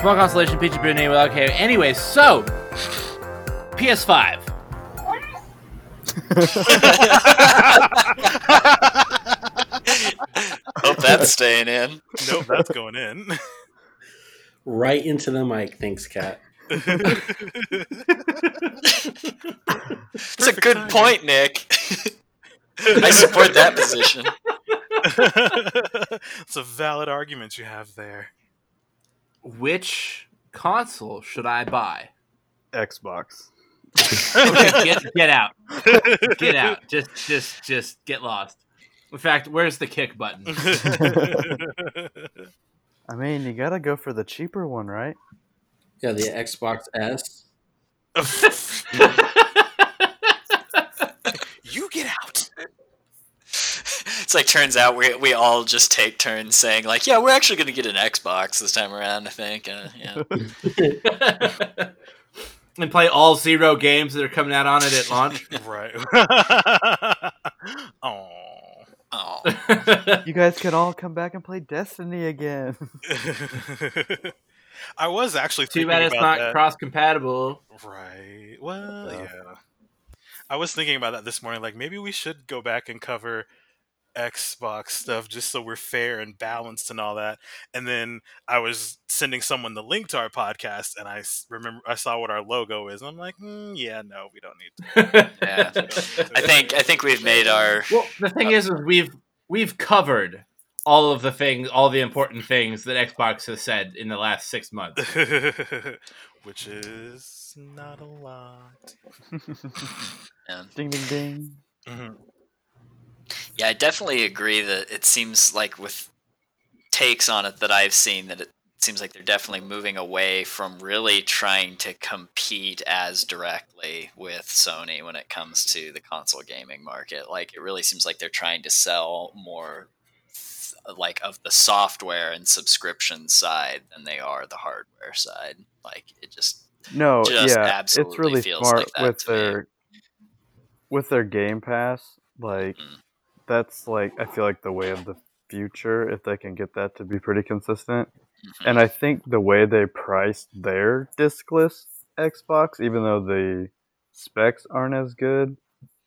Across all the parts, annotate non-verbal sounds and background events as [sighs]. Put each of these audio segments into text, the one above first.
Small constellation, peachy Brunei. Okay. Anyway, so PS5. [laughs] Hope that's staying in. Nope, that's going in. Right into the mic. Thanks, Kat. It's a good point, Nick. I support that position. [laughs] it's a valid argument you have there. Which console should I buy? Xbox. Okay, [laughs] get get out. Get out. Just just just get lost. In fact, where's the kick button? [laughs] I mean, you gotta go for the cheaper one, right? Yeah, the Xbox S. [laughs] you get out. It's like turns out we we all just take turns saying like, yeah, we're actually going to get an Xbox this time around. I think. Uh, yeah. [laughs] and play all zero games that are coming out on it at launch. [laughs] Right. [laughs] oh. Oh. You guys can all come back and play Destiny again. I was actually Too thinking bad it's about not cross compatible. Right. Well, Yeah. yeah. I was thinking about that this morning. Like, maybe we should go back and cover Xbox stuff just so we're fair and balanced and all that. And then I was sending someone the link to our podcast, and I remember I saw what our logo is. And I'm like, mm, yeah, no, we don't need to. Yeah. [laughs] I think I think we've made our Well, the thing is, is we've we've covered all of the things, all the important things that Xbox has said in the last six months. [laughs] Which is not a lot. [laughs] yeah. ding ding ding. Mhm. Yeah, I definitely agree that it seems like with takes on it that I've seen that it seems like they're definitely moving away from really trying to compete as directly with Sony when it comes to the console gaming market. Like it really seems like they're trying to sell more like of the software and subscription side than they are the hardware side. Like it just No, Just yeah, absolutely it's really feels smart like that with to me. their with their Game Pass. Like Mm. That's like I feel like the way of the future if they can get that to be pretty consistent. Mhm. And I think the way they priced their discless Xbox, even though the specs aren't as good,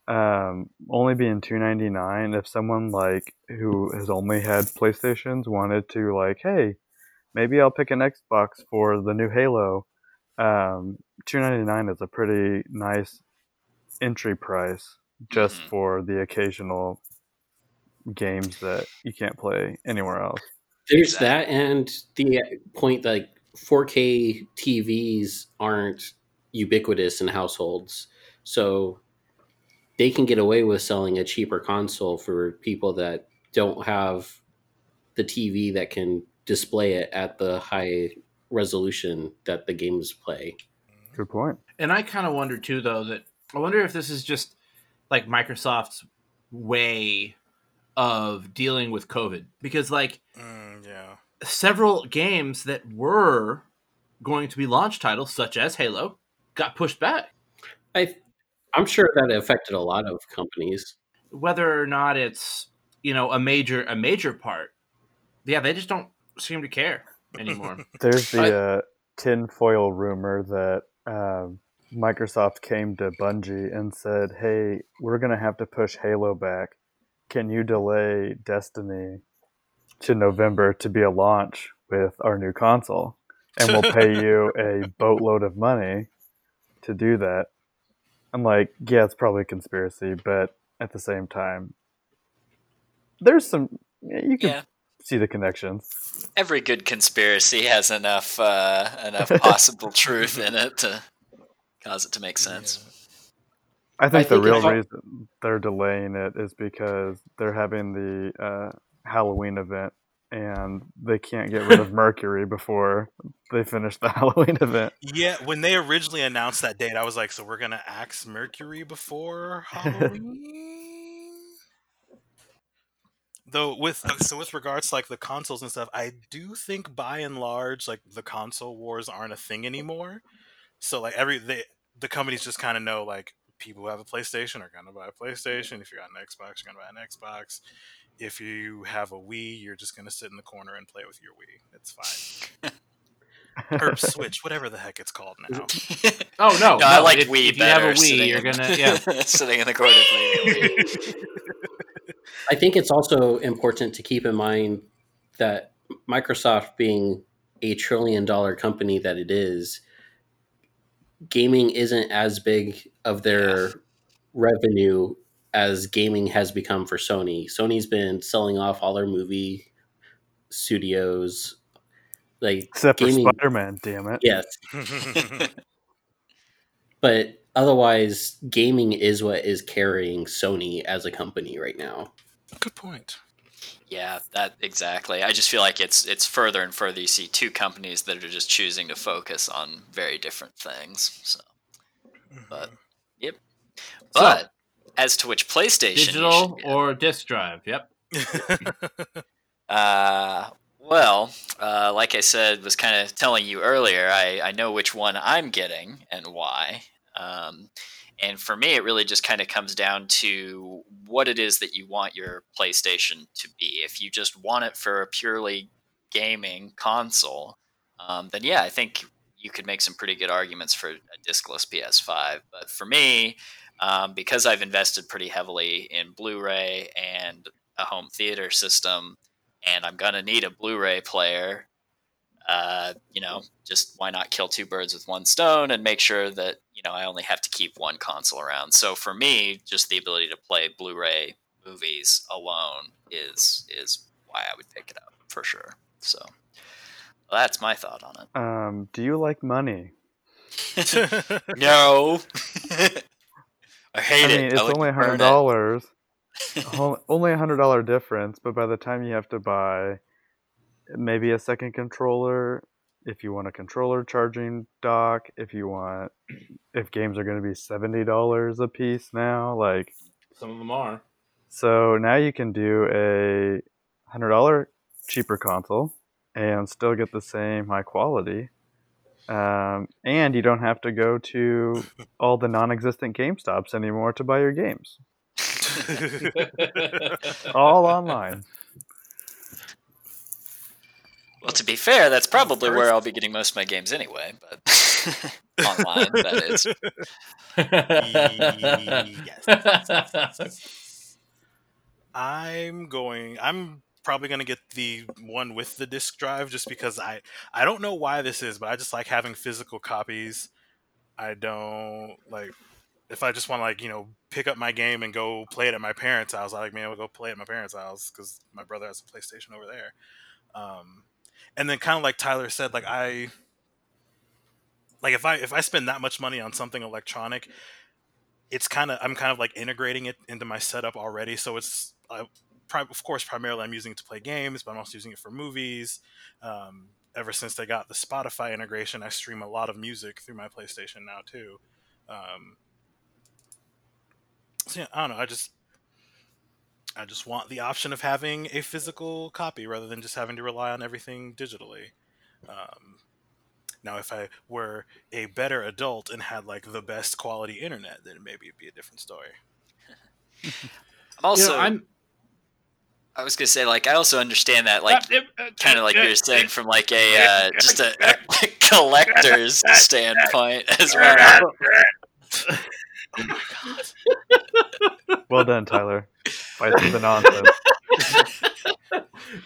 um, only being two ninety nine. If someone like who has only had PlayStations wanted to like, hey, maybe I'll pick an Xbox for the new Halo. Um, two ninety nine is a pretty nice entry price just Mhm. for the occasional games that you can't play anywhere else. There's Exactly. that, and the uh, point that 4K TVs aren't ubiquitous in households, so they can get away with selling a cheaper console for people that don't have the TV that can display it at the high resolution that the games play. Good point. And I kind of wonder too, though, that I wonder if this is just like Microsoft's way of dealing with COVID, because like Mm, yeah. several games that were going to be launch titles, such as Halo, got pushed back. I, I'm sure that affected a lot of companies. Whether or not it's you know a major a major part, yeah, they just don't seem to care anymore. [laughs] There's the I- uh, tinfoil rumor that um, Microsoft came to Bungie and said, "Hey, we're gonna have to push Halo back. Can you delay Destiny to November to be a launch with our new console, and we'll pay [laughs] you a boatload of money to do that?" I'm like, "Yeah, it's probably a conspiracy, but at the same time, there's some you can yeah. see the connections." Every good conspiracy has enough uh, enough [laughs] possible truth in it to cause it to make sense. I think the think real reason they're delaying it is because they're having the uh, Halloween event and they can't get rid of [laughs] Mercury before they finish the [laughs] Halloween event. Yeah, when they originally announced that date, I was like, so we're gonna axe Mercury before Halloween. Though with uh, so with regards to like the consoles and stuff, I do think by and large, like the console wars aren't a thing anymore. So like every they the companies just kind of know like people who have a PlayStation are gonna buy a PlayStation. If you got an Xbox, you're gonna buy an Xbox. If you have a Wii, you're just gonna sit in the corner and play with your Wii. It's fine. [laughs] or Switch, whatever the heck it's called now. [laughs] Oh no, [laughs] No, I like if, Wii if you have a Wii, you're gonna yeah. sitting in the corner playing Wii. I think it's also important to keep in mind that Microsoft, being a trillion dollar company that it is, gaming isn't as big of their revenue as gaming has become for Sony. Sony's been selling off all their movie studios. Like Except for gaming, Spider Man, damn it. yes, [laughs] but otherwise, gaming is what is carrying Sony as a company right now. Good point. Yeah, that exactly. I just feel like it's it's further and further. You see two companies that are just choosing to focus on very different things. So, but yep. So- But as to which PlayStation Digital should or disk drive. Yep. [laughs] Uh, well, uh, like I said, was kind of telling you earlier, I, I know which one I'm getting and why. Um, and for me, it really just kind of comes down to what it is that you want your PlayStation to be. If you just want it for a purely gaming console, um, then yeah, I think you could make some pretty good arguments for a discless PS5. But for me, um, because I've invested pretty heavily in Blu-ray and a home theater system, and I'm gonna need a Blu-ray player. Uh, you know, just why not kill two birds with one stone and make sure that you know I only have to keep one console around. So for me, just the ability to play Blu-ray movies alone is is why I would pick it up for sure. So that's my thought on it. Um, do you like money? [laughs] No, [laughs] I hate I mean, it. it's I only a hundred dollars. [laughs] only a hundred dollar difference, but by the time you have to buy maybe a second controller, if you want a controller charging dock, if you want, if games are going to be seventy dollars a piece now, like Some of them are. so now you can do a hundred dollar cheaper console and still get the same high quality. Um, and you don't have to go to [laughs] all the non-existent Game Stops anymore to buy your games. [laughs] All online. Well, to be fair, that's probably where I'll be getting most of my games anyway. But [laughs] online, that is. yes. I'm going. I'm probably going to get the one with the disc drive just because I I don't know why this is, but I just like having physical copies. I don't like if I just want to like you know pick up my game and go play it at my parents' house. I like man, I'll go play it at my parents' house because my brother has a PlayStation over there. Um, and then kind of like Tyler said, like I like if I if I spend that much money on something electronic, it's kind of I'm kind of like integrating it into my setup already. So it's uh, pri- of course primarily I'm using it to play games, but I'm also using it for movies. Um, ever since they got the Spotify integration, I stream a lot of music through my PlayStation now too. Um, so yeah, I don't know. I just I just want the option of having a physical copy rather than just having to rely on everything digitally. Um, now, if I were a better adult and had like the best quality internet, then maybe it'd be a different story. [laughs] I'm You also. know, I'm I was gonna say, like, I also understand that, like, kind of like you were saying from like a uh, [laughs] just a, a [laughs] collector's standpoint as well. Oh my god! Well done, Tyler. Fight through the nonsense.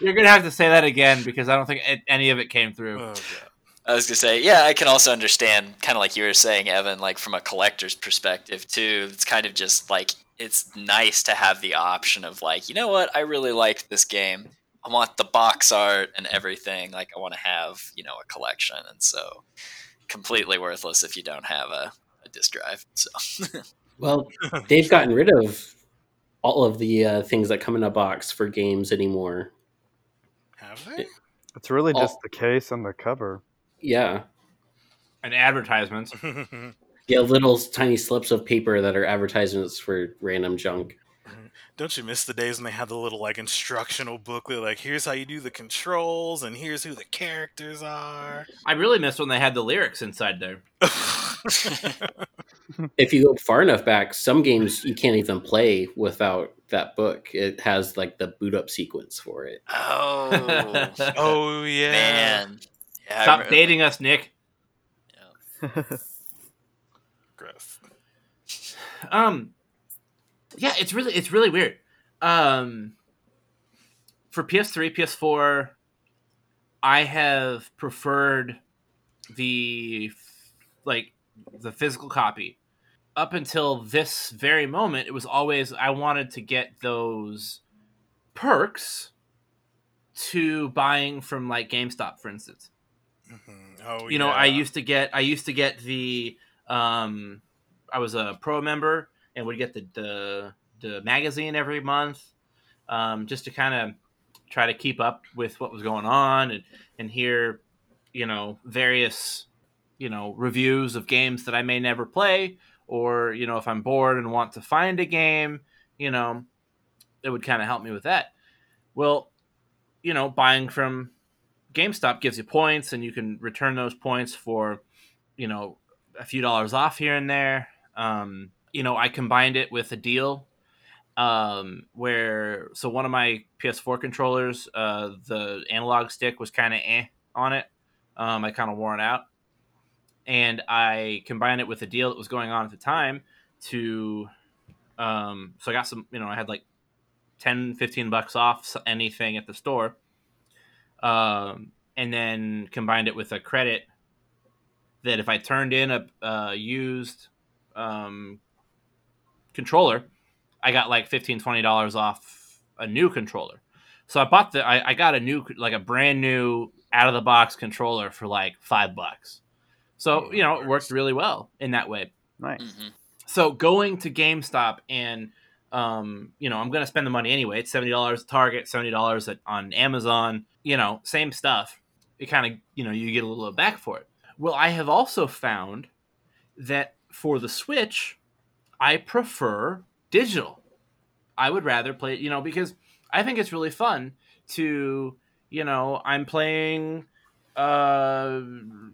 [laughs] You're gonna have to say that again because I don't think it, any of it came through. Oh, I was gonna say, yeah, I can also understand, kind of like you were saying, Evan, like from a collector's perspective too. It's kind of just like it's nice to have the option of like, you know what, I really liked this game. I want the box art and everything. Like, I want to have you know a collection, and so completely worthless if you don't have a, a disc drive. So [laughs] Well, they've gotten rid of all of the uh, things that come in a box for games anymore. Have they? It's really Oh. just the case and the cover. Yeah. And advertisements. [laughs] Yeah, little tiny slips of paper that are advertisements for random junk. [laughs] Don't you miss the days when they had the little like instructional booklet, like here's how you do the controls and here's who the characters are? I really miss when they had the lyrics inside there. [laughs] [laughs] If you go far enough back, some games you can't even play without that book. It has like the boot up sequence for it. oh oh yeah. man, Yeah, Stop remember- dating us, Nick. Gross. Um, yeah, it's really it's really weird. Um, for PS3, PS4, I have preferred the like the physical copy. Up until this very moment, it was always I wanted to get those perks to buying from like GameStop, for instance Mhm. Oh, you know i used to get i used to get the um i was a pro member and would get the the, the magazine every month um just to kind of try to keep up with what was going on and and hear you know various you know reviews of games that i may never play or you know if i'm bored and want to find a game you know it would kind of help me with that well you know buying from GameStop gives you points, and you can return those points for, you know, a few dollars off here and there. Um, you know, I combined it with a deal um, where so one of my PS4 controllers, uh, the analog stick was kind of eh on it. Um, I kind of wore it out, and I combined it with a deal that was going on at the time to, um, so I got some, you know, I had like 10, 15 bucks off anything at the store um, and then combined it with a credit that if I turned in a uh, used um, controller, I got like 15 dollars off a new controller. So I bought the I, I got a new like a brand new out of the box controller for like five bucks. So you know it worked really well in that way nice. Mhm. so going to GameStop and um, you know, I'm gonna spend the money anyway. It's seventy dollars at Target, seventy dollars on Amazon. You know, same stuff. It kind of you know you get a little back for it. Well, I have also found that for the Switch, I prefer digital. I would rather play you know because I think it's really fun to you know I'm playing uh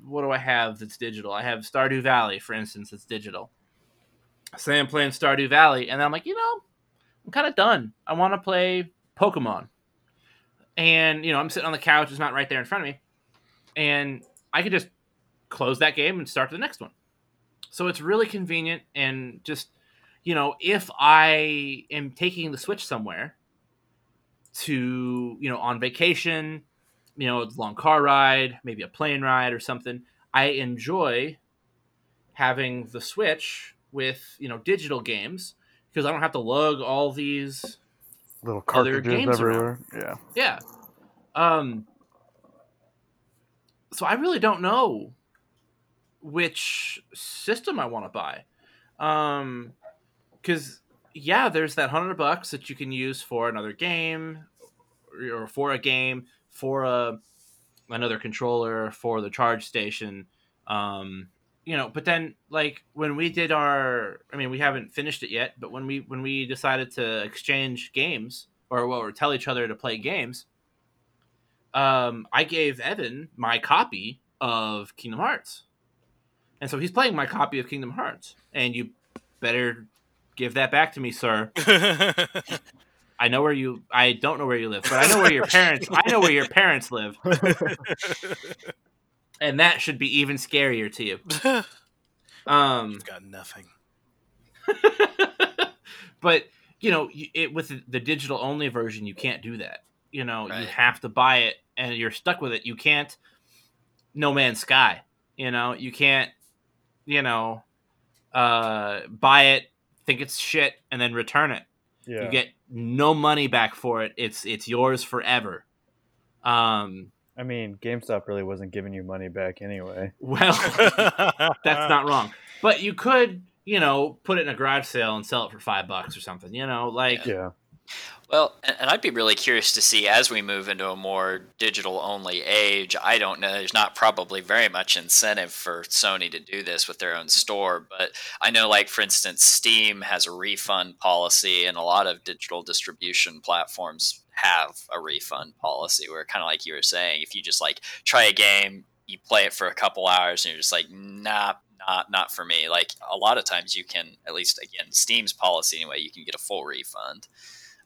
what do I have that's digital? I have Stardew Valley, for instance, that's digital. Say I'm playing Stardew Valley, and I'm like, you know, I'm kind of done. I want to play Pokemon, and you know, I'm sitting on the couch; it's not right there in front of me, and I could just close that game and start the next one. So it's really convenient, and just you know, if I am taking the Switch somewhere to you know on vacation, you know, a long car ride, maybe a plane ride or something, I enjoy having the Switch with you know digital games because I don't have to lug all these. Little Other cartridges games everywhere. Yeah. Yeah. Um. So I really don't know which system I want to buy, um, because yeah, there's that hundred bucks that you can use for another game, or for a game, for a another controller, for the charge station. Um, you know but then like when we did our i mean we haven't finished it yet but when we when we decided to exchange games or well or tell each other to play games um i gave evan my copy of kingdom hearts and so he's playing my copy of kingdom hearts. And you better give that back to me sir. [laughs] I know where you i don't know where you live but i know where your parents i know where your parents live. [laughs] And that should be even scarier to you. [laughs] Um Got nothing. but you know it with the- the digital only version you can't do that. You know you have to buy it and you're stuck with it. You can't no man's sky you know? You can't you know uh buy it think it's shit and then return it Yeah. you get no money back for it it's it's yours forever um I mean, GameStop really wasn't giving you money back anyway. [laughs] well [laughs] that's not wrong but you could you know put it in a garage sale and sell it for five bucks or something you know like Yeah. Well, and, I'd be really curious to see as we move into a more digital only age. I don't know. There's not probably very much incentive for Sony to do this with their own store, but I know, like for instance, Steam has a refund policy, and a lot of digital distribution platforms have a refund policy where, kind of like you were saying, if you just like try a game, you play it for a couple hours, and you're just like, nah. Not, not for me. Like a lot of times, you can at least again Steam's policy anyway. You can get a full refund.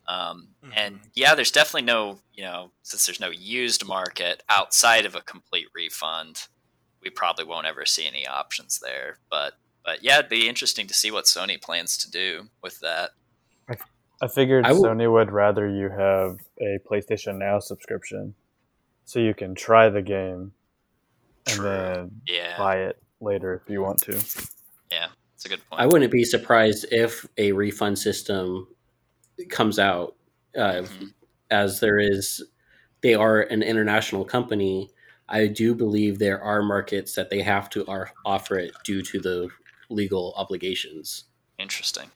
Um, and Mhm. yeah, there's definitely no, you know, since there's no used market outside of a complete refund, we probably won't ever see any options there. But but yeah, it'd be interesting to see what Sony plans to do with that. I figured I will- Sony would rather you have a PlayStation Now subscription, so you can try the game and True. then Yeah, buy it later if you want to. yeah, it's a good point. I wouldn't be surprised if a refund system comes out, uh, Mhm. as there is. They are an international company. I do believe there are markets that they have to ar- offer it due to the legal obligations. Interesting.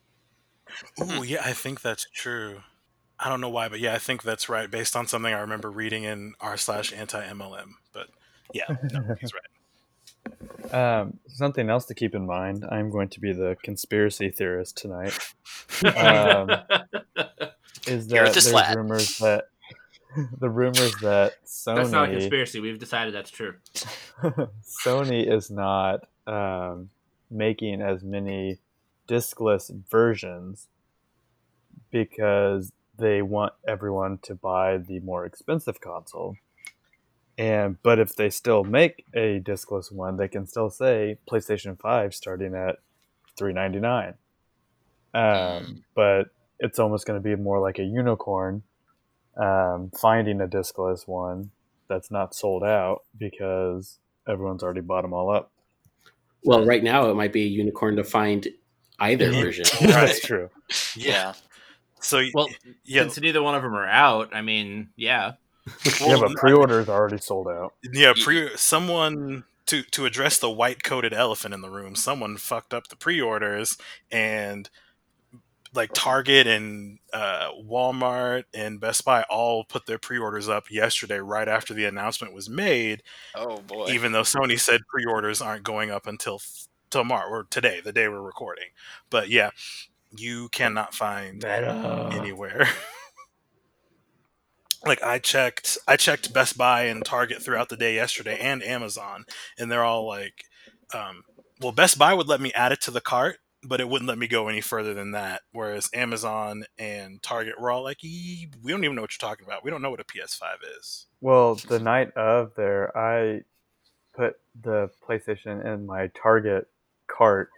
oh yeah, I think that's true. I don't know why, but yeah, I think that's right, based on something I remember reading in r slash anti MLM. But yeah, no, he's [laughs] right. Um, something else to keep in mind. I'm going to be the conspiracy theorist tonight. Um, [laughs] Is that the there's rumors that [laughs] the rumors that Sony That's not a conspiracy. We've decided that's true. [laughs] Sony is not um, making as many discless versions because they want everyone to buy the more expensive console. And but if they still make a discless one, they can still say PlayStation Five starting at three ninety nine. Um, but it's almost going to be more like a unicorn um, finding a discless one that's not sold out because everyone's already bought them all up. Well, right now it might be a unicorn to find either version. [laughs] That's true. Yeah. So Well, yeah, since neither one of them are out, I mean, yeah. [laughs] yeah, but pre-orders are already sold out. yeah, pre someone to to address the white coated elephant in the room. Someone fucked up the pre-orders and like Target and uh, Walmart and Best Buy all put their pre-orders up yesterday, right after the announcement was made. Oh boy. even though Sony said pre-orders aren't going up until f- tomorrow or today, the day we're recording. But yeah, you cannot find anywhere. [laughs] like I checked, I checked Best Buy and Target throughout the day yesterday, and Amazon, and they're all like, um, "Well, Best Buy would let me add it to the cart." But it wouldn't let me go any further than that. Whereas Amazon and Target were all like, "Ee, "We don't even know what you're talking about. We don't know what a PS5 is." Well, the night of there, I put the PlayStation in my Target cart,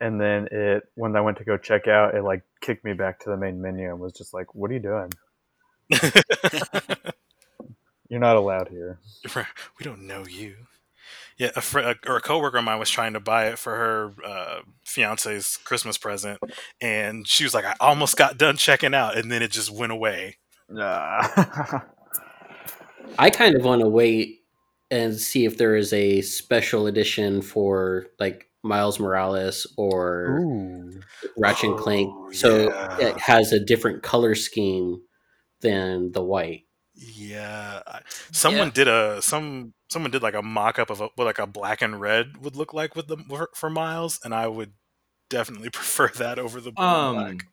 and then it when I went to go check out, it like kicked me back to the main menu and was just like, "What are you doing? [laughs] You're not allowed here." we don't know you. Yeah, a fr- or a coworker of mine was trying to buy it for her uh, fiance's Christmas present, and she was like, "I almost got done checking out, and then it just went away." Ah. I kind of want to wait and see if there is a special edition for like Miles Morales or Ooh. Ratchet and Oh, Clank, so yeah. it has a different color scheme than the white. Yeah, someone Yeah. did a some someone did like a mock up of a, what like a black and red would look like with the for, for Miles, and I would definitely [laughs] prefer that over the Um, black.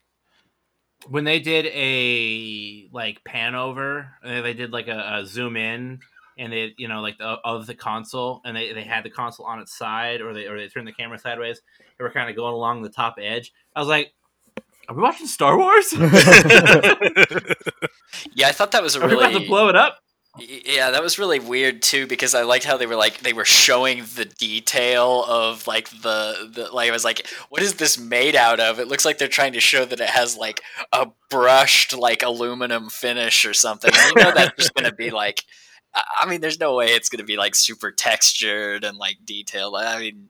when they did a like pan over, they did like a, a zoom in, and they you know like the, of the console, and they, they had the console on its side, or they or they turned the camera sideways. They were kind of going along the top edge. I was like, "Are we watching Star Wars? [laughs] [laughs] Yeah, I thought that was a we about to really blow it up?" Yeah, that was really weird too because I liked how they were like they were showing the detail of like the, the like I was like, what is this made out of? It looks like they're trying to show that it has like a brushed like aluminum finish or something. And you know that's just gonna be like I I mean, there's no way it's gonna be like super textured and like detailed. I mean,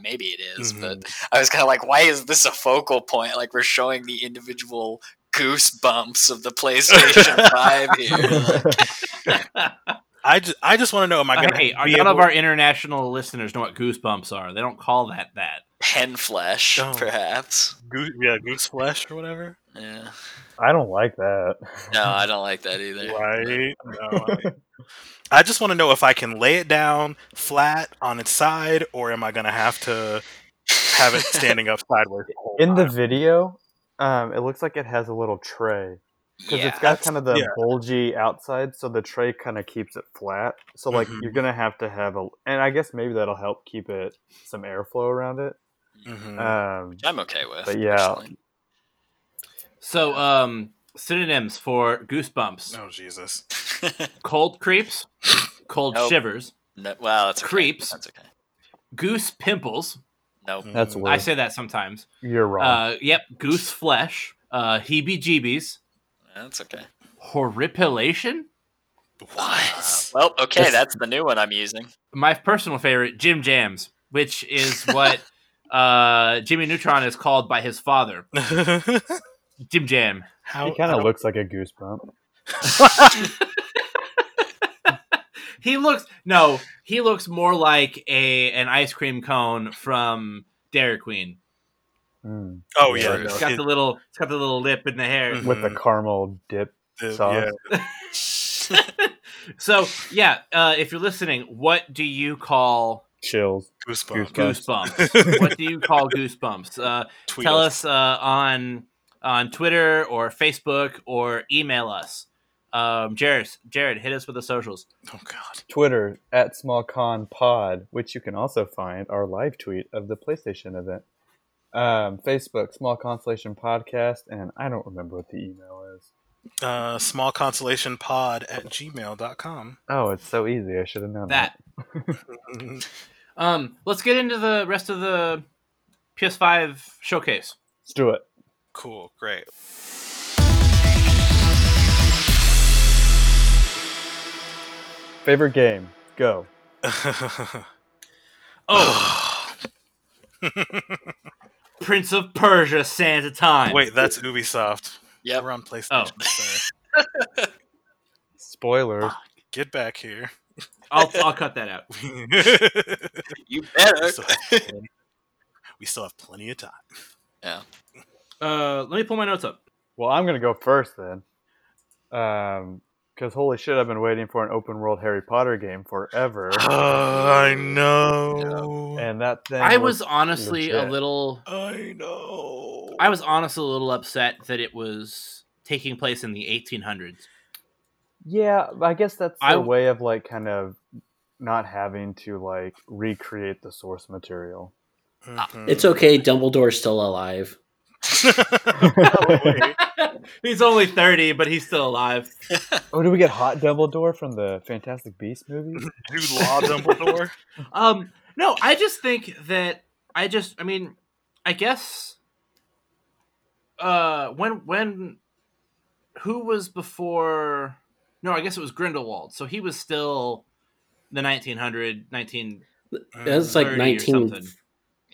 maybe it is, but mm-hmm. I was kind of like, why is this a focal point? Like we're showing the individual goosebumps of the PlayStation [laughs] Five here. [laughs] Like, I just I just want to know, am I uh, going to hey, be none able? of our international listeners know what goosebumps are. They don't call that that. pen flesh, Oh. perhaps. Goose, yeah, goose flesh or whatever. Yeah. I don't like that. No, I [laughs] don't like that either. Right? [laughs] No, I, I just want to know if I can lay it down flat on its side, or am I going to have to have it standing up sideways? the whole In the video, um, it looks like it has a little tray because Yeah. it's got kind of the yeah. bulgy outside, so the tray kind of keeps it flat. So like Mhm. you're gonna have to have a, and I guess maybe that'll help keep it some airflow around it. Mhm. Um, I'm okay with. But yeah. personally. So, um, Synonyms for goosebumps: Oh Jesus. [laughs] cold creeps, cold Nope. shivers, no, well, that's okay. Creeps. That's okay. goose pimples. Nope. That's Mm. weird. I say that sometimes. You're wrong. Uh, yep, goose flesh, uh, heebie-jeebies, That's okay. horripilation. What? Well, okay, That's- that's the new one I'm using. My personal favorite, Jim Jams, which is what uh, Jimmy Neutron is called by his father, [laughs] Jim Jam. how he kind of looks like a goosebump. [laughs] he looks no, he looks more like a an ice cream cone from Dairy Queen. Mm. Oh Yeah, yeah, I no, It's got it- the little, it's got the little lip in the hair. Mhm. With the caramel dip. the- sauce. yeah. [laughs] so yeah, uh, if you're listening, what do you call Chills. Goosebumps. goosebumps? what do you call goosebumps? Uh, Tweet tell us uh, on on Twitter or Facebook or email us. Um, Jared, Jared, hit us with the socials. Oh God. Twitter at SmallConPod, which you can also find our live tweet of the PlayStation event. Um, Facebook, Small Constellation Podcast, and I don't remember what the email is. Uh, small consolation pod at gmail.com. Oh, it's so easy. I should have known That. Mhm. [laughs] Um, let's get into the rest of the PS5 showcase. Let's do it. Cool. Great. Favorite game? Go. [laughs] Oh, [laughs] Prince of Persia: Sands of Time. Wait, that's Ubisoft. Yeah, We're on oh. PlayStation. Oh. Sorry. [laughs] Spoiler. Ah, get back here. I'll I'll cut that out. we, You better. still have plenty, we still have plenty of time. Uh, let me pull my notes up. Well, I'm gonna go first then. Um, because holy shit, I've been waiting for an open world Harry Potter game forever, Oh, [laughs] I know. and that thing. I was looks honestly a little. I know. I was honestly a little upset that it was taking place in the 1800s. Yeah, I guess that's a way of like kind of not having to like recreate the source material. Mhm. It's okay. Dumbledore's still alive. Probably. [laughs] he's only 30, but he's still alive. [laughs] oh, do we get Hot Dumbledore from the Fantastic Beast movie? [laughs] Jude Law Dumbledore. Um, no, I just think that I just, I mean, I guess, uh, when when who was before? No, I guess it was Grindelwald. So he was still the 1900, 19. That's like 30 or 19.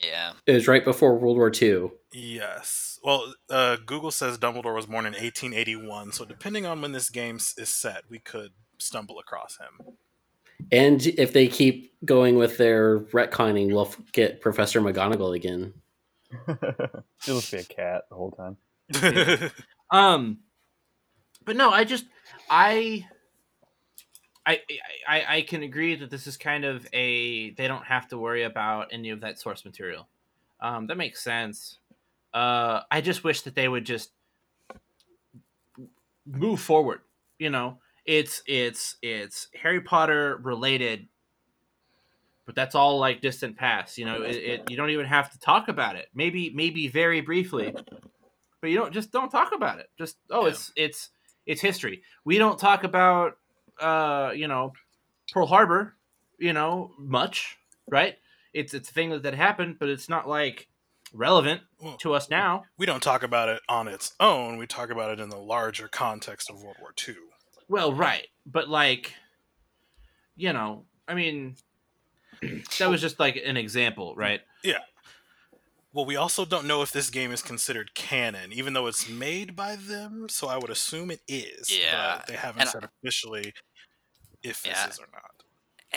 Something. Yeah. It was right before World War II. Yes. Well, uh, Google says Dumbledore was born in 1881, so depending on when this game is set, we could stumble across him. And if they keep going with their retconning, we'll get Professor McGonagall again. [laughs] It'll just be a cat the whole time. [laughs] Um, but no, I just I. I, I I can agree that this is kind of a they don't have to worry about any of that source material. Um, that makes sense. Uh, I just wish that they would just move forward. You know, it's it's it's Harry Potter related, but that's all like distant past. You know, it, it you don't even have to talk about it. Maybe maybe very briefly, but you don't just don't talk about it. Just oh, Yeah. it's it's it's history. We don't talk about uh, you know Pearl Harbor, you know, much, right? It's it's a thing that, that happened, but it's not like relevant Well, to us now. we don't talk about it on its own. We talk about it in the larger context of World War II. Well, right, but like, you know, I mean, [clears throat] that was just like an example, right? Yeah. Well, we also don't know if this game is considered canon, even though it's made by them. So I would assume it is. Yeah, but they haven't and- said officially if this is or not.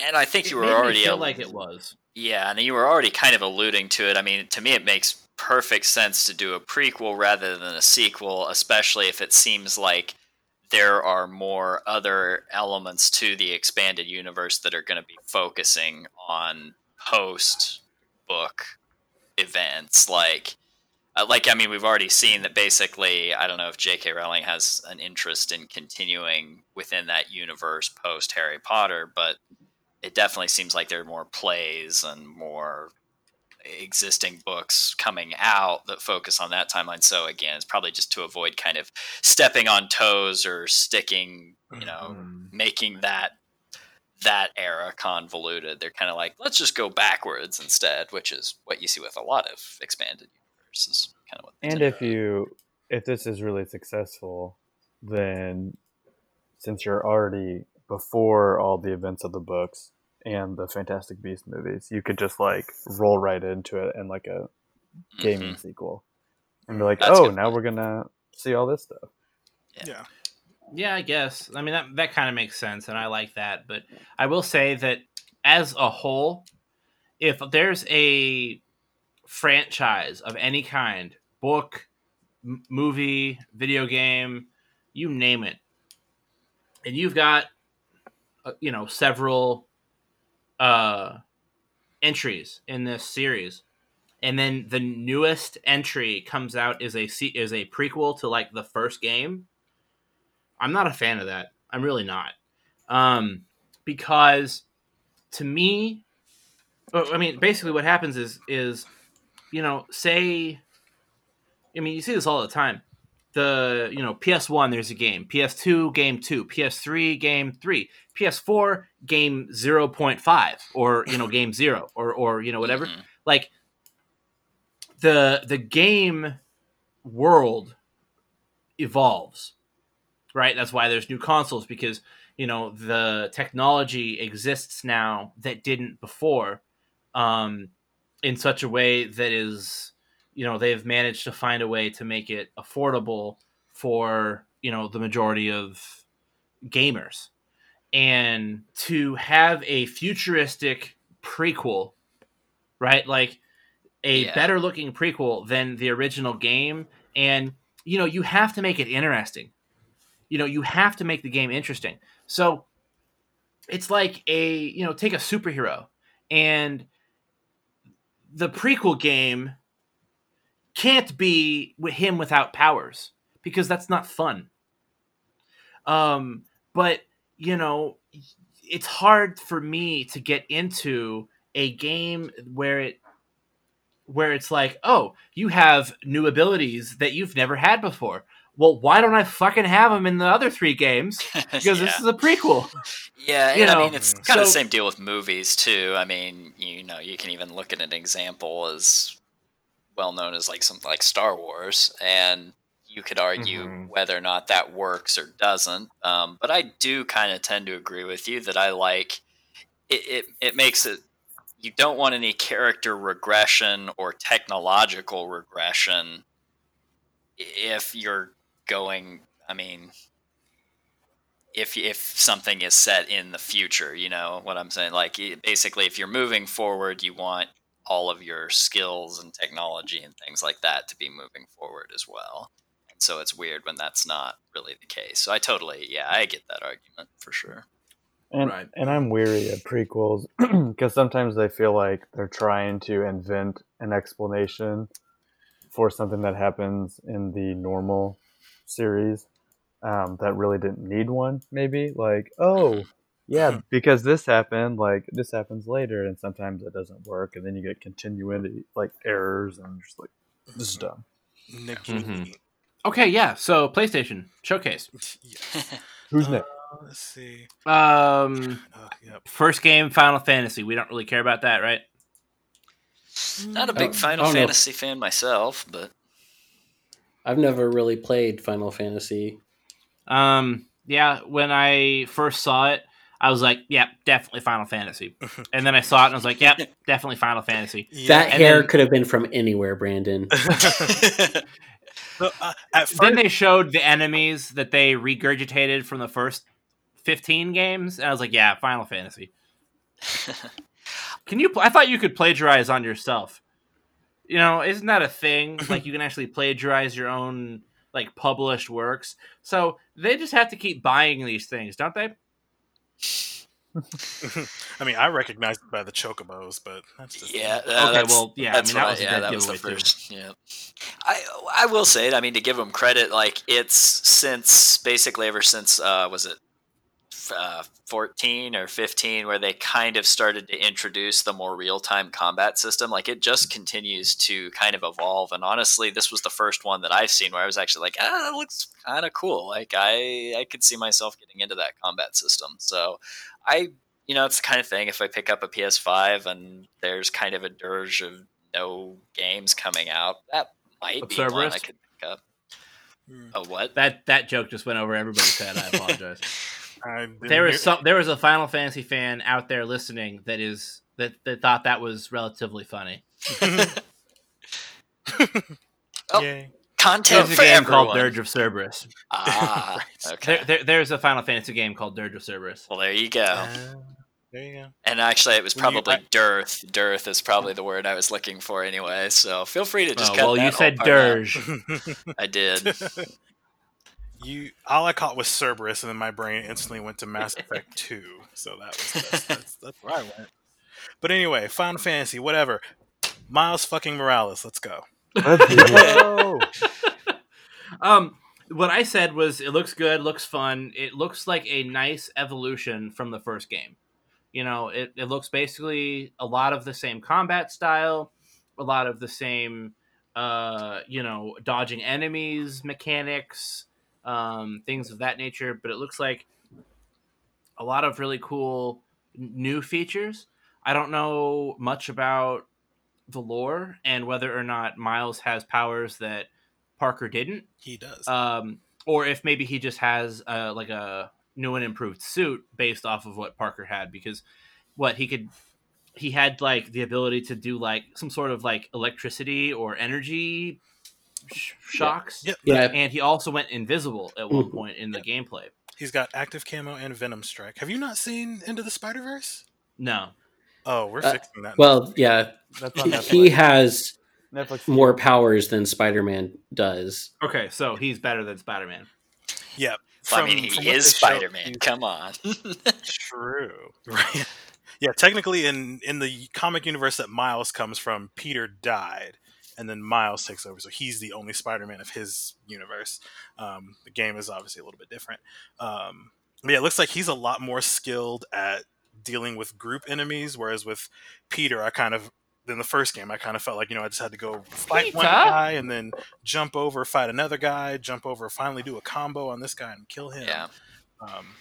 And I think It you were already feel a- like it was. Yeah, and you were already kind of alluding to it. I mean, to me, it makes perfect sense to do a prequel rather than a sequel, especially if it seems like there are more other elements to the expanded universe that are going to be focusing on post book events. Like, uh, like I mean, we've already seen that basically. I don't know if J.K. Rowling has an interest in continuing within that universe post Harry Potter, but it definitely seems like there are more plays and more existing books coming out that focus on that timeline. So again, it's probably just to avoid kind of stepping on toes or sticking, you know, Mhm. making that that era convoluted. They're kind of like, let's just go backwards instead, which is what you see with a lot of expanded universes. Kind of what And do. if you if this is really successful, then since you're already before all the events of the books and the Fantastic Beast movies, you could just like roll right into it and like a gaming Mhm. sequel, and be like, That's oh, good. now we're gonna see all this stuff. Yeah. Yeah, I guess. I mean, that that kind of makes sense, and I like that. But I will say that as a whole, if there's a franchise of any kind, book, m- movie, video game, you name it, and you've got, uh, you know, several uh, entries in this series, and then the newest entry comes out is a is a prequel to like the first game. I'm not a fan of that. I'm really not. Um, because to me, I mean, basically what happens is is you know, say, I mean, you see this all the time. The you know PS1 there's a game, PS2 game two, PS3 game three, PS4 game zero point five, or you know game zero, or or you know whatever. Mhm. like the the game world evolves right? That's why there's new consoles because you know the technology exists now that didn't before. Um in such a way that is you know they've managed to find a way to make it affordable for you know the majority of gamers. And to have a futuristic prequel right like a Yeah. better looking prequel than the original game and you know you have to make it interesting. You know you have to make the game interesting. So it's like a you know take a superhero and the prequel game can't be with him without powers because that's not fun. Um but you know it's hard for me to get into a game where it where it's like oh you have new abilities that you've never had before well why don't i fucking have them in the other three games [laughs] because yeah. this is a prequel Yeah, you and I know, mean it's kind of the same deal with movies too. I mean, you know, you can even look at an example as well known as like something like Star Wars, and you could argue Mhm. whether or not that works or doesn't. Um, but I do kind of tend to agree with you that I like it, it. It makes it. You don't want any character regression or technological regression if you're going. I mean, if if something is set in the future you know what i'm saying like basically if you're moving forward you want all of your skills and technology and things like that to be moving forward as well and so it's weird when that's not really the case so i totally yeah i get that argument for sure And Right. and I'm weary of prequels [clears throat] because sometimes they feel like they're trying to invent an explanation for something that happens in the normal series um, that really didn't need one. Maybe like, oh, [laughs] yeah, [laughs] because this happened. Like this happens later, and sometimes it doesn't work, and then you get continuity like errors, and just like this is dumb. Nagini. okay yeah so playstation showcase [laughs] Yes. Who's Uh, next? Let's see. um Uh, yep. first game final fantasy we don't really care about that right not a Oh, big I final don't know. fantasy fan myself but I've never really played Final Fantasy. Um, yeah, when I first saw it, I was like, "Yeah, definitely Final Fantasy." [laughs] And then I saw it and I was like, "Yep, definitely Final Fantasy." Yeah. That and hair then- could have been from anywhere, Brandon. [laughs] [laughs] So, uh, first, Then they showed the enemies that they regurgitated from the first fifteen games, and I was like, "Yeah, Final Fantasy." Can you? pl- I thought you could plagiarize on yourself. You know, isn't that a thing? like you can actually plagiarize your own like published works. So they just have to keep buying these things, don't they? [laughs] I mean, I recognize it by the chocobos, but that's just Yeah. uh, Okay, that's- well, yeah, I that's mean, that what was a yeah, that was the giveaway, too. first. Yeah, I I will say it. I mean, to give them credit, like it's since basically ever since uh, was it uh, 14 or 15 where they kind of started to introduce the more real-time combat system like it just continues to kind of evolve and honestly this was the first one that i've seen where i was actually like ah that looks kind of cool like i i could see myself getting into that combat system so i you know it's the kind of thing if i pick up a ps5 and there's kind of a dirge of no games coming out that might be one Cerberus? i could pick up Hmm. oh what That that joke just went over everybody's head. I apologize. [laughs] I didn't there hear- some there was a Final Fantasy fan out there listening that is that that thought that was relatively funny. [laughs] Oh, Yay. content There's a game everyone. called Dirge of Cerberus. ah [laughs] okay There, there, there's a Final Fantasy game called Dirge of Cerberus. well there you go Uh, there you go. And actually, it was When you- probably I- dearth. Dearth is probably the word I was looking for anyway. So feel free to just Oh, cut well, that you whole said part out. Dirge. [laughs] I did. You all I caught was Cerberus, and then my brain instantly went to Mass Effect [laughs] Two. So that was that's, [laughs] that's, that's where I went. But anyway, Final Fantasy, whatever. Miles fucking Morales, let's go. Let's [laughs] go. Um, what I said was it looks good, looks fun. It looks like a nice evolution from the first game. You know, it, it looks basically a lot of the same combat style, a lot of the same, uh, you know, dodging enemies mechanics, um, things of that nature. But it looks like a lot of really cool new features. I don't know much about the lore and whether or not Miles has powers that Parker didn't He does. um, or if maybe he just has uh, like a new and improved suit based off of what Parker had because what he could he had like the ability to do like some sort of like electricity or energy shocks yep. Yeah, and he also went invisible at one point in the gameplay He's got active camo and Venom Strike. Have you not seen Into the Spider Verse? no Oh, we're Uh, fixing that. well, yeah, That's on he, Netflix. he has Netflix. more powers than Spider-Man does. okay so he's better than spider-man yeah. I mean, from he what is they showed, Spider Man. Come on. [laughs] True. Right. Yeah, technically in in the comic universe that Miles comes from, Peter died and then Miles takes over. So he's the only Spider-Man of his universe. Um, the game is obviously a little bit different. Um, but yeah, it looks like he's a lot more skilled at dealing with group enemies, whereas with Peter, I kind of in the first game, I kind of felt like you know I just had to go fight one guy and then jump over, fight another guy, jump over, finally do a combo on this guy and kill him. yeah. Um,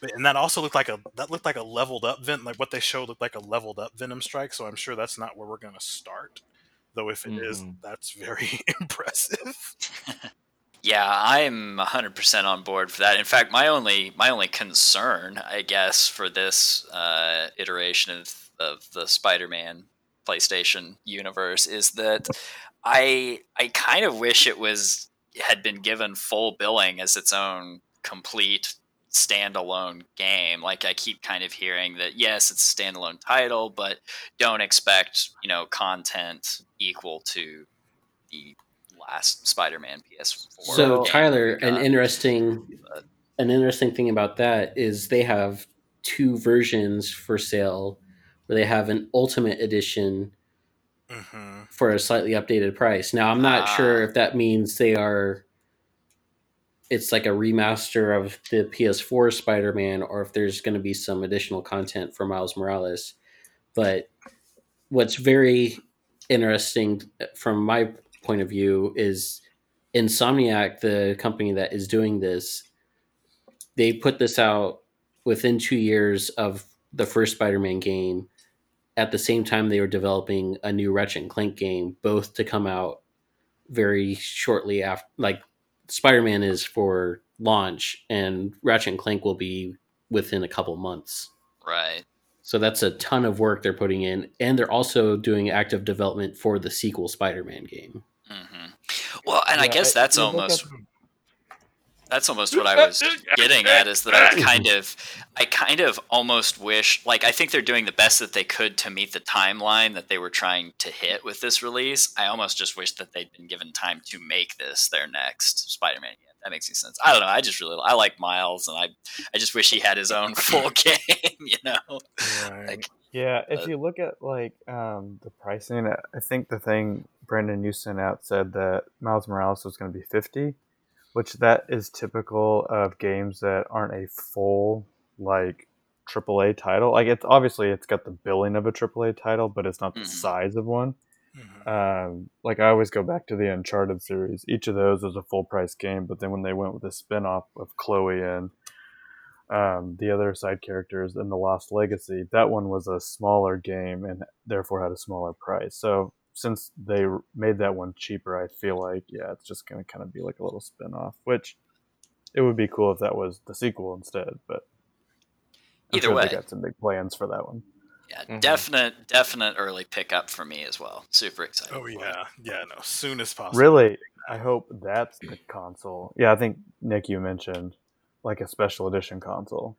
but, and that also looked like a that looked like a leveled up Venom. Like what they showed looked like a leveled up Venom Strike. So I'm sure that's not where we're going to start. Though if it is, Mhm. that's very [laughs] impressive. Yeah, I'm 100% on board for that. In fact, my only my only concern, I guess, for this uh, iteration of, of the Spider-Man PlayStation universe is that I I kind of wish it was had been given full billing as its own complete standalone game. Like I keep kind of hearing that yes, it's a standalone title, but don't expect you know content equal to the last Spider-Man PS4. So Tyler, an interesting But- an interesting thing about that is they have two versions for sale where they have an ultimate edition hmm for a slightly updated price. Now I'm not Ah. sure if that means they are it's like a remaster of the PS4 Spider-Man or if there's going to be some additional content for Miles Morales. But what's very interesting uh, from my point of view is Insomniac, the company that is doing this, they put this out within 2 years of the first Spider-Man game at the same time they were developing a new Ratchet and Clank game, both to come out very shortly after. Like Spider Man is for launch, and Ratchet and Clank will be within a couple months. right. So that's a ton of work they're putting in, and they're also doing active development for the sequel Spider Man game. hmm Well, and I guess that's you look almost at- that's almost what I was [laughs] getting at is that I kind of I kind of almost wish like I think they're doing the best that they could to meet the timeline that they were trying to hit with this release. I almost just wish that they'd been given time to make this their next Spider-Man game. That makes any sense. I don't know. I just really I like Miles and I I just wish he had his own [laughs] full game, [laughs] you know. Right. Like Yeah, if Uh, you look at like um, the pricing, I- I think the thing Brandon you sent out said that Miles Morales was going to be fifty, which that is typical of games that aren't a full like AAA title. Like it's obviously it's got the billing of a AAA title, but it's not the Mhm. size of one. Mhm. Um, like I always go back to the Uncharted series. Each of those was a full price game, but then when they went with a spin off of Chloe and um, the other side characters in the Lost Legacy, that one was a smaller game and therefore had a smaller price. So since they made that one cheaper, I feel like yeah, it's just gonna kind of be like a little spin off, which it would be cool if that was the sequel instead. But I'm Either sure way. they got some big plans for that one. Yeah, Mhm. definite, definite early pickup for me as well. Super excited. Oh for it. yeah, yeah. No, soon as possible. Really, I hope that's the console. Yeah, I think Nick, you mentioned like a special edition console.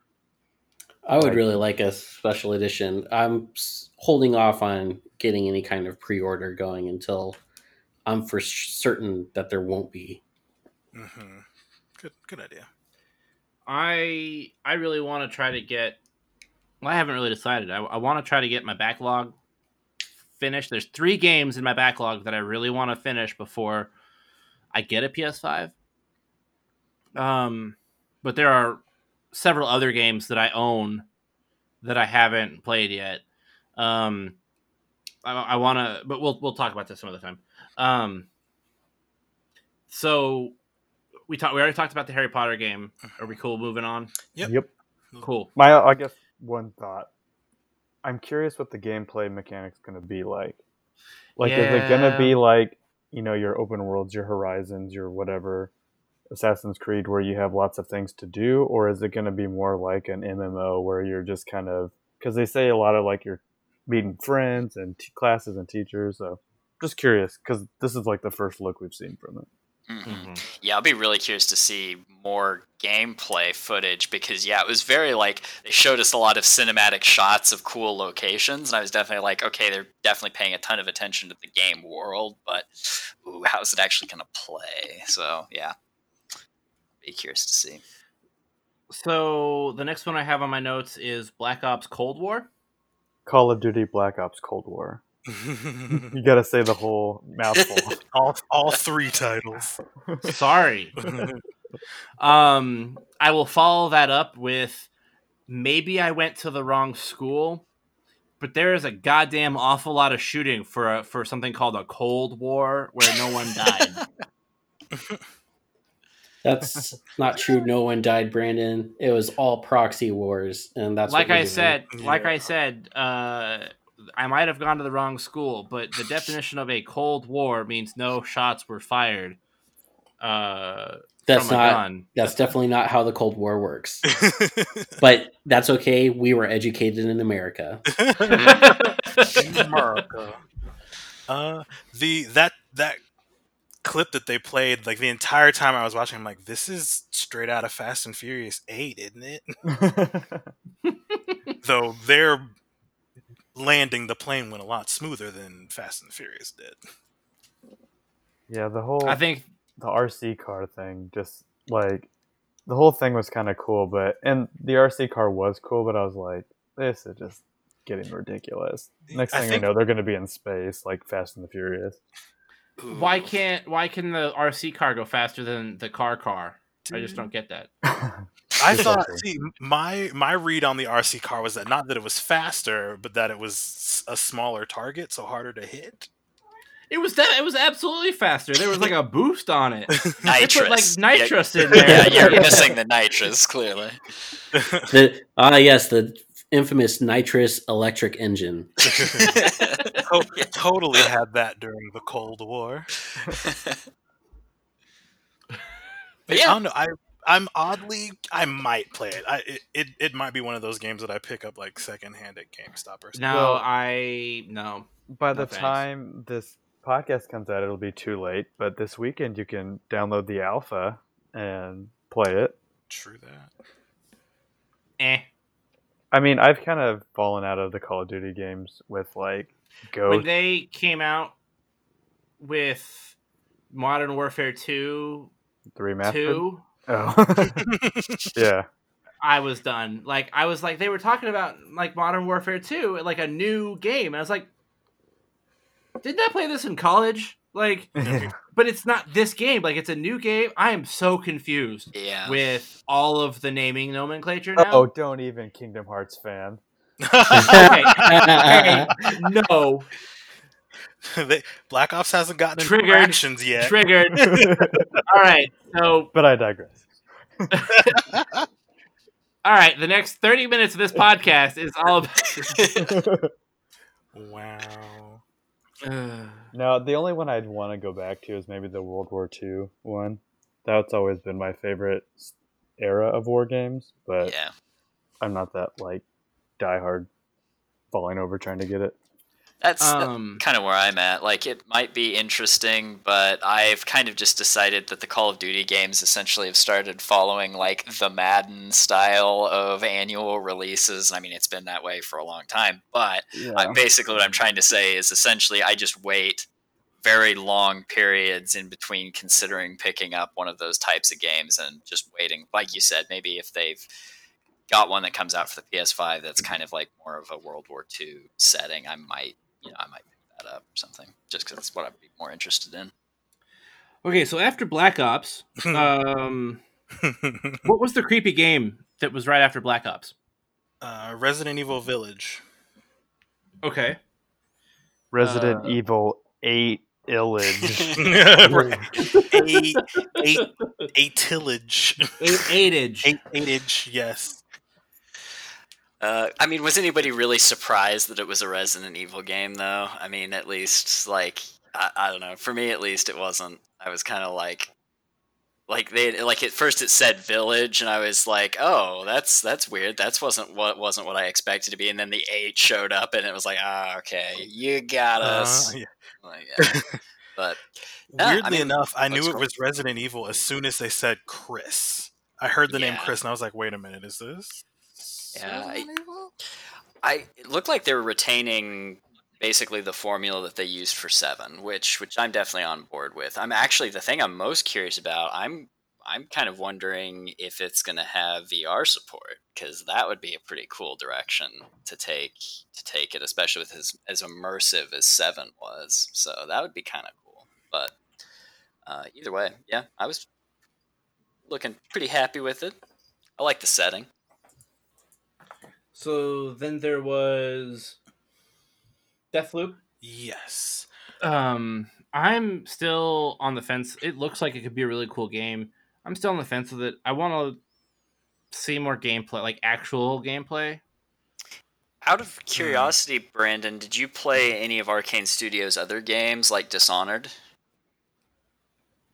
I would Like- really like a special edition. I'm holding off on getting any kind of pre-order going until I'm for certain that there won't be. hmm Good, good idea. I I really want to try to get. Well, I haven't really decided. I, I want to try to get my backlog finished. There's three games in my backlog that I really want to finish before I get a PS5. Um, but there are several other games that I own that I haven't played yet. Um, I, I want to, but we'll we'll talk about this some other time. Um, so we talked. We already talked about the Harry Potter game. Are we cool moving on? Yep. Yep. Cool. My, I guess one thought. I'm curious what the gameplay mechanics going to be like. Like, is it going to be like you know your open worlds, your horizons, your whatever Assassin's Creed, where you have lots of things to do, or is it going to be more like an MMO where you're just kind of because they say a lot of like you're meeting friends and t- classes and teachers. So just curious because this is like the first look we've seen from it. Mhm. Yeah, I'll be really curious to see more gameplay footage because yeah, it was very like they showed us a lot of cinematic shots of cool locations, and I was definitely like, okay, they're definitely paying a ton of attention to the game world, but ooh, how's it actually gonna play? So yeah, be curious to see. So the next one I have on my notes is Black Ops Cold War. Call of Duty Black Ops Cold War. You got to say the whole [laughs] mouthful. [laughs] all, all three titles. Sorry. [laughs] um, I will follow that up with maybe I went to the wrong school, but there is a goddamn awful lot of shooting for a, for something called a Cold War where no one died. That's not true. No one died, Brandon. It was all proxy wars, and that's like what we're I doing. said, like I said, uh, I might have gone to the wrong school, but the definition of a Cold War means no shots were fired. Uh, That's from a not. gun. That's definitely not how the Cold War works. [laughs] But that's okay. We were educated in America. [laughs] [laughs] America. Uh, the that that clip that they played, like the entire time I was watching, I'm like, this is straight out of Fast and Furious Eight, isn't it? [laughs] [laughs] Though their landing the plane went a lot smoother than Fast and Furious did. yeah, the whole I think the RC car thing, just like the whole thing was kind of cool, but and the RC car was cool, but I was like, this is just getting ridiculous. Next I thing I, think- know, they're going to be in space, like Fast and the Furious. Ooh. why can't why can the RC car go faster than the car car? I just don't get that. I thought, see, my my read on the RC car was that not that it was faster, but that it was a smaller target, so harder to hit. It was that it was absolutely faster. There was like a [laughs] boost on it. [laughs] They nitrous? put like Yeah, nitrous in there. Yeah, you're [laughs] missing the nitrous clearly. The ah yes, the infamous nitrous electric engine. [laughs] [laughs] To- totally had that during the Cold War. [laughs] But I yeah, don't know. I I'm oddly I might play it. I it, it, it might be one of those games that I pick up like secondhand at GameStop or something. No, Well- I no. By No the thanks. time this podcast comes out, it'll be too late. But this weekend, you can download the alpha and play it. True that. Eh. I mean, I've kind of fallen out of the Call of Duty games with like Go. When they came out with Modern Warfare 2, the remastered. 2, Oh, [laughs] yeah. I was done. Like I was like they were talking about like Modern Warfare 2, like a new game. And I was like didn't I play this in college? Like, [laughs] but it's not this game. Like, it's a new game. I am so confused Yeah. with all of the naming nomenclature now. oh, don't even Kingdom Hearts fan. [laughs] [laughs] okay, okay, no, They- Black Ops hasn't gotten into Triggered. fractions yet. triggered. all right, so But I digress. all right, the next thirty minutes of this podcast is all about. wow. [sighs] Ugh. no, the only one I'd want to go back to is maybe the World War II one. That's always been my favorite era of war games, but yeah. I'm not that like diehard falling over trying to get it. That's um, kind of where I'm at. Like, it might be interesting, but I've kind of just decided that the Call of Duty games essentially have started following like the Madden style of annual releases. I mean, it's been that way for a long time, but Yeah. uh, basically what I'm trying to say is essentially I just wait very long periods in between considering picking up one of those types of games and just waiting. Like you said, maybe if they've got one that comes out for the PS5 that's kind of like more of a World War II setting, I might, you know, I might pick that up or something just because it's what I'd be more interested in. Okay, so after Black Ops, [laughs] um, what was the creepy game that was right after Black Ops? uh, Resident Evil Village. Okay, Resident uh, Evil 8 Illage. right. [laughs] [laughs] Eight, eight, eight tillage. eight, eightage. Eight, eightage, yes. Uh, I mean, was anybody really surprised that it was a Resident Evil game, though? I mean, at least, like, I, I don't know. For me, at least, it wasn't. I was kind of like, like they like at first it said village, and I was like, oh, that's that's weird. That's wasn't what wasn't what I expected to be. And then the eight showed up, and it was like, ah, okay, you got us. Uh, yeah. Like, yeah. but [laughs] Yeah, I Weirdly mean, enough, I knew it was Resident Evil as soon as they said Chris. I heard the name Chris, and I was like, "Wait a minute, is this?" Yeah, I- I it looked like they were retaining basically the formula that they used for seven, which which I'm definitely on board with. I'm actually the thing I'm most curious about. I'm I'm kind of wondering if it's going to have VR support because that would be a pretty cool direction to take to take it, especially with as as immersive as seven was. So that would be kind of cool. But uh, either way, yeah, I was looking pretty happy with it. I like the setting. So then there was Deathloop. Yes. Um, I'm still on the fence. It looks like it could be a really cool game. I'm still on the fence with it. I want to see more gameplay, like actual gameplay. Out of curiosity, Brandon, did you play any of Arkane Studios' other games like Dishonored?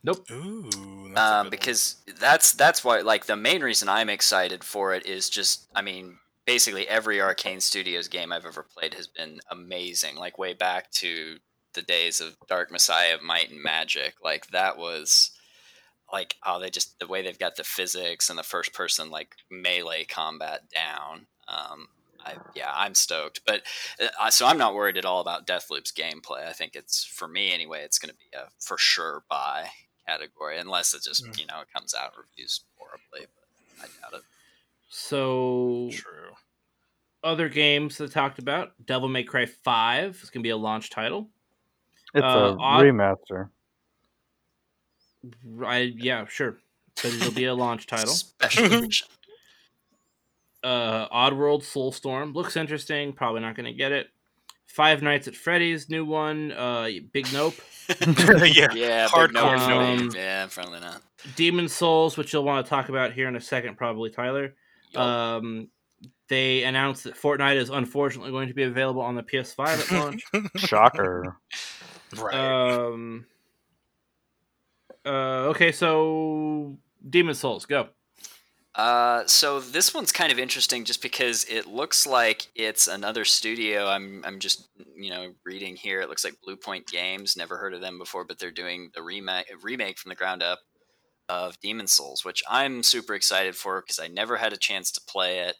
Nope. Ooh. that's a good Um, one. because that's that's why like the main reason I'm excited for it is just I mean basically every Arkane Studios game I've ever played has been amazing. Like way back to the days of Dark Messiah, of Might and Magic. Like that was like oh they just the way they've got the physics and the first person like melee combat down. Um, I, yeah, I'm stoked. But uh, so I'm not worried at all about Deathloop's gameplay. I think it's for me anyway. It's going to be a for sure buy category, unless it just Mm. you know it comes out reviews horribly. But I doubt it. So True. Other games that I talked about, Devil May Cry Five is gonna be a launch title. It's Uh, a odd- remaster. I yeah, sure. But it'll be a launch title. [laughs] Special edition. [laughs] Uh, Oddworld Soulstorm looks interesting. Probably not gonna get it. Five Nights at Freddy's new one. Uh, Big Nope. [laughs] yeah. Yeah, Hardcore big no, no. um, Yeah, probably not. Demon Souls, which you'll want to talk about here in a second, probably Tyler. Yup. Um, they announced that Fortnite is unfortunately going to be available on the PS5 at [laughs] launch. Shocker. right. um, uh, okay, so Demon Souls, go. Uh, so this one's kind of interesting just because it looks like it's another studio. I'm I'm just you know reading here. It looks like Bluepoint Games. Never heard of them before, but they're doing the remake remake from the ground up of Demon Souls, which I'm super excited for because I never had a chance to play it.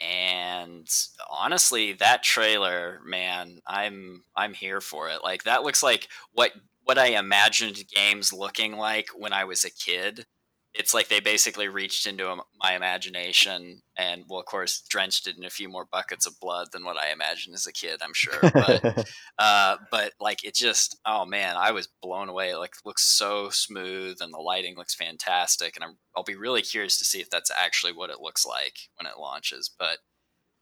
And honestly, that trailer, man, I'm I'm here for it. Like that looks like what what I imagined games looking like when I was a kid it's like they basically reached into my imagination and well of course drenched it in a few more buckets of blood than what i imagined as a kid i'm sure but [laughs] uh, but like it just oh man i was blown away. It like looks so smooth and the lighting looks fantastic and I'm, i'll be really curious to see if that's actually what it looks like when it launches but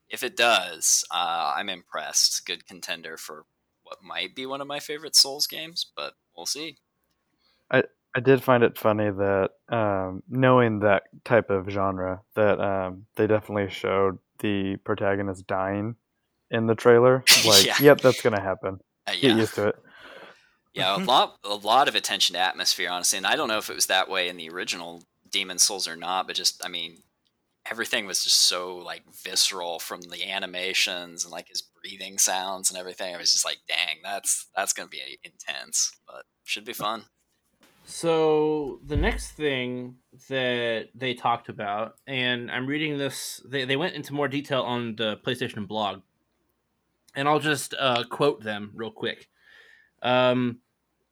if it does uh, i'm impressed. Good contender for what might be one of my favorite souls games but we'll see. I did find it funny that um, knowing that type of genre, that um, they definitely showed the protagonist dying in the trailer. [laughs] Like, Yeah. yep, that's gonna happen. Uh, Get used to it. Yeah, a [laughs] lot, a lot of attention to atmosphere, honestly. And I don't know if it was that way in the original Demon Souls or not, but just, I mean, everything was just so like visceral from the animations and like his breathing sounds and everything. I was just like, dang, that's that's gonna be intense, but should be fun. So the next thing that they talked about, and I'm reading this, they, they went into more detail on the PlayStation blog, and I'll just uh, quote them real quick. Um,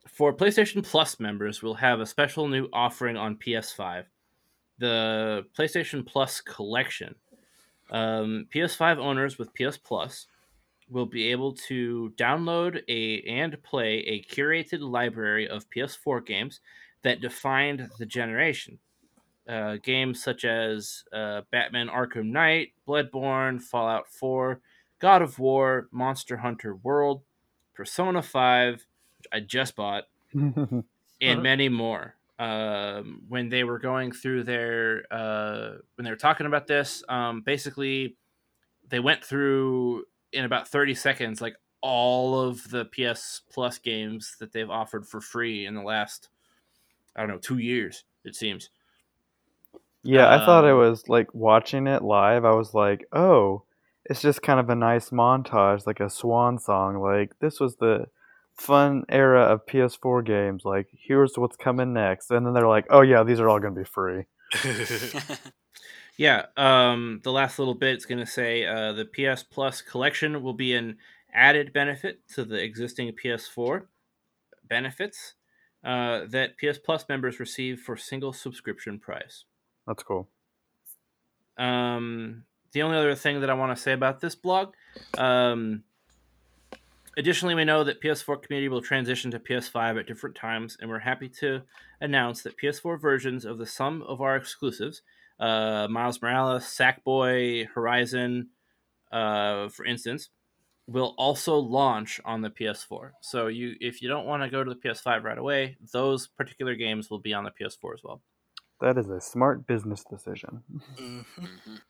for PlayStation Plus members, we'll have a special new offering on PS5, the PlayStation Plus Collection. Um, PS5 owners with PS Plus will be able to download a and play a curated library of PS4 games that defined the generation. Uh, games such as uh, Batman Arkham Knight, Bloodborne, Fallout 4, God of War, Monster Hunter World, Persona 5, which I just bought, [laughs] and Uh-huh. many more. Um, when they were going through their, uh, when they were talking about this, um, basically, they went through in about 30 seconds, like all of the PS Plus games that they've offered for free in the last, I don't know, two years, it seems. Yeah, I thought it Um, was like watching it live. I was like, oh, it's just kind of a nice montage, like a swan song. Like this was the fun era of PS4 games. Like here's what's coming next, and then they're like, oh yeah, these are all gonna be free. [laughs] [laughs] Yeah, um, the last little bit is going to say uh, the PS Plus collection will be an added benefit to the existing PS4 benefits uh, that PS Plus members receive for single subscription price. That's cool. Um, the only other thing that I want to say about this blog, um, additionally, we know that PS4 community will transition to PS5 at different times, and we're happy to announce that PS4 versions of the some of our exclusives, uh, Miles Morales, Sackboy, Horizon, uh, for instance, will also launch on the PS4. So you, if you don't want to go to the PS5 right away, those particular games will be on the PS4 as well. That is a smart business decision. Mhm. Mhm.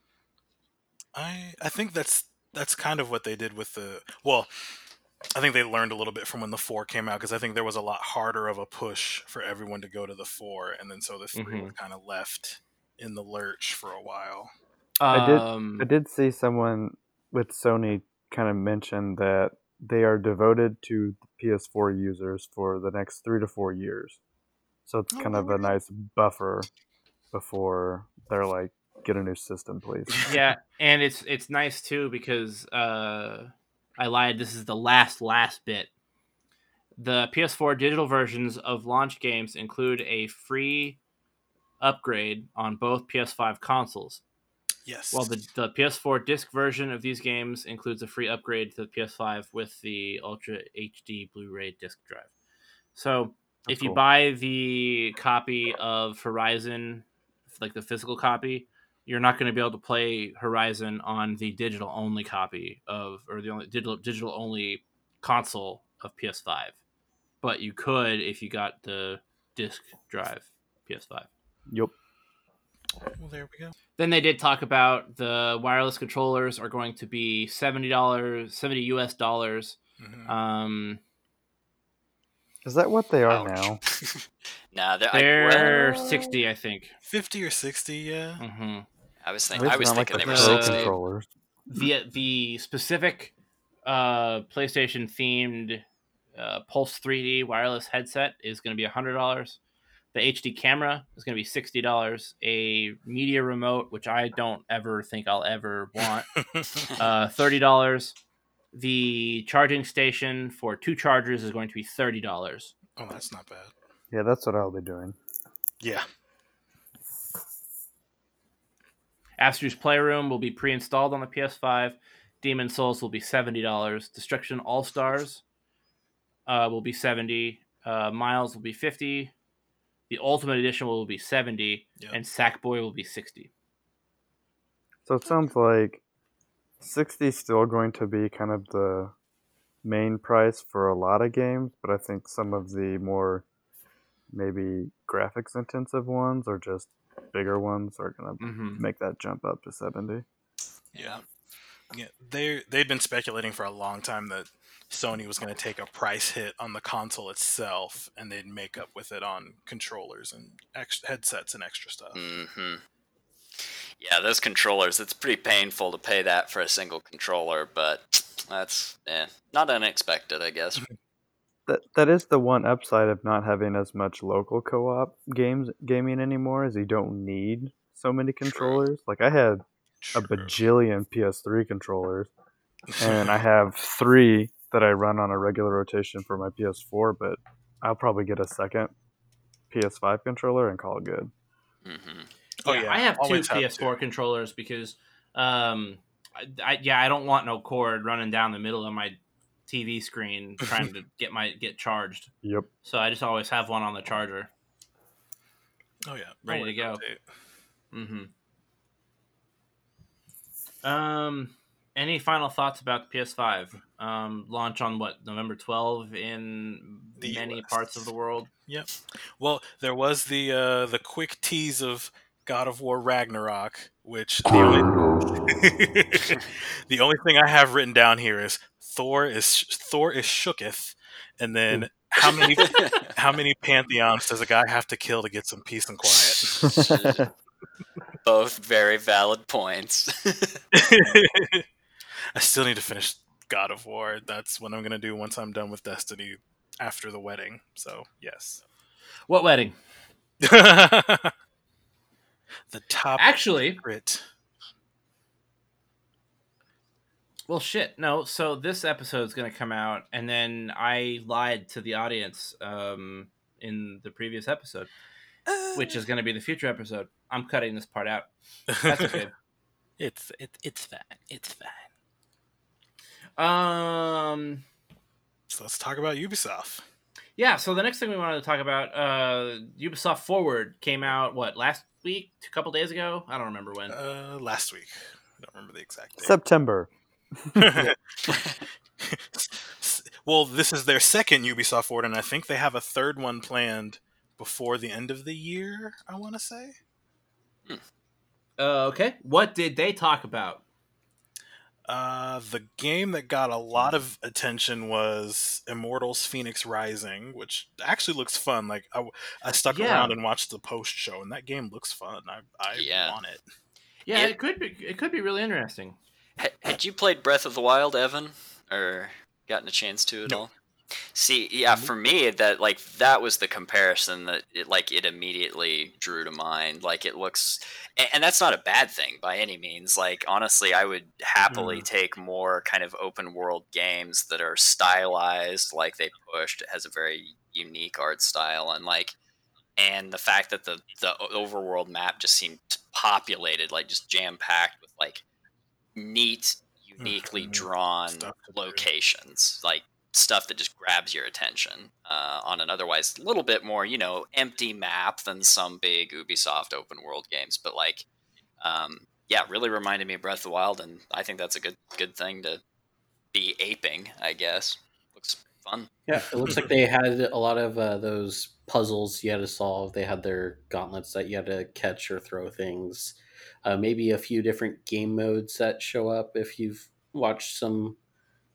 I I think that's that's kind of what they did with the well. I think they learned a little bit from when the four came out because I think there was a lot harder of a push for everyone to go to the four, and then so the 3 Mhm. kind of left in the lurch for a while. I did- Um, I did see someone with Sony kind of mention that they are devoted to PS4 users for the next three to four years. So it's Oh, kind of a nice buffer before they're like, get a new system, please. [laughs] yeah, and it's it's nice too because uh, I lied. This is the last last bit. The PS4 digital versions of launch games include a free upgrade on both PS5 consoles. Yes. While the, the PS4 disc version of these games includes a free upgrade to the PS5 with the Ultra HD Blu-ray disc drive. So That's if you cool. buy the copy of Horizon, like the physical copy, you're not going to be able to play Horizon on the digital only copy of, or the only digital digital only console of PS5. But you could if you got the disc drive PS5. Yep. well, there we go. Then they did talk about the wireless controllers are going to be seventy dollars, seventy US dollars. Mhm. Um, Is that what they are Ouch. now? [laughs] Nah, they're, I, they're well, sixty, I think. Fifty or sixty, yeah. hmm I was At thinking. I was not like thinking the they were sixty. controllers. The the specific uh, PlayStation themed uh, Pulse 3D wireless headset is going to be hundred dollars. The HD camera is going to be sixty dollars. A media remote, which I don't ever think I'll ever want, [laughs] uh, thirty dollars. The charging station for two chargers is going to be thirty dollars. oh, that's not bad. Yeah, that's what I'll be doing. Yeah. Astro's Playroom will be pre-installed on the PS5. Demon Souls will be seventy dollars. Destruction All Stars uh, will be seventy. Uh, Miles will be fifty. The Ultimate Edition will be seventy, Yep. and Sackboy will be sixty. So it sounds like 60 is still going to be kind of the main price for a lot of games, but I think some of the more maybe graphics intensive ones or just bigger ones are going to Mm-hmm. make that jump up to 70. Yeah. Yeah, they they'd been speculating for a long time that Sony was going to take a price hit on the console itself, and they'd make up with it on controllers and ex- headsets and extra stuff. hmm Yeah, those controllers, it's pretty painful to pay that for a single controller, but that's eh, not unexpected, I guess. That that is the one upside of not having as much local co-op games gaming anymore is you don't need so many controllers. Like I had a bajillion PS3 controllers and I [laughs] have 3 that I run on a regular rotation for my PS4, but I'll probably get a second PS5 controller and call it good. hmm Oh, yeah, yeah, I have two have PS4 controllers because, um, I, I, yeah, I don't want no cord running down the middle of my TV screen [laughs] trying to get my get charged. Yep. So I just always have one on the charger. Oh yeah, Ready Always to go. update. Mm-hmm. Um, any final thoughts about the PS5? Um, launch on what November 12 in The many US. parts of the world. Yep. Well, there was the uh, the quick tease of God of War Ragnarok, which the only, [laughs] the only thing I have written down here is Thor is Thor is shooketh, and then how many [laughs] how many pantheons does a guy have to kill to get some peace and quiet? [laughs] Both very valid points. I still need to finish God of War. That's what I'm gonna do once I'm done with Destiny after the wedding. So yes. What wedding? [laughs] the top Actually, secret. well, shit. No, so this episode's going to come out, and then I lied to the audience um, in the previous episode, which is going to be the future episode. I'm cutting this part out. That's okay. [laughs] it's it, it's fine. It's fine. Um, So let's talk about Ubisoft. yeah. So the next thing we wanted to talk about, uh, Ubisoft Forward came out what last week, a couple days ago. I don't remember when. Uh, last week. I don't remember the exact date. September. [laughs] well, this is their second Ubisoft Forward, and I think they have a third one planned before the end of the year. I want to say. Uh, okay. What did they talk about? Uh, the game that got a lot of attention was Immortals: Phoenix Rising, which actually looks fun. Like I, I stuck Yeah. around and watched the post show, and that game looks fun. I, I Yeah. want it. Yeah, It- it could be. It could be really interesting. Ha- Had you played Breath of the Wild, Evan, or gotten a chance to at No. all? See, yeah, for me, that like that was the comparison that it like it immediately drew to mind. Like it looks, and, and that's not a bad thing by any means. Like honestly, I would happily take more kind of open world games that are stylized, like they pushed. It has a very unique art style, and like, and the fact that the the overworld map just seemed populated, like just jam packed with like neat, uniquely Mhm. drawn Stuff to do. locations, like stuff that just grabs your attention uh, on an otherwise little bit more, you know, empty map than some big Ubisoft open world games. But like, um, yeah, really reminded me of Breath of the Wild, and I think that's a good good thing to be aping. I guess looks fun. Yeah, it looks like they had a lot of uh, those puzzles you had to solve. They had their gauntlets that you had to catch or throw things. Uh, maybe a few different game modes that show up if you've watched some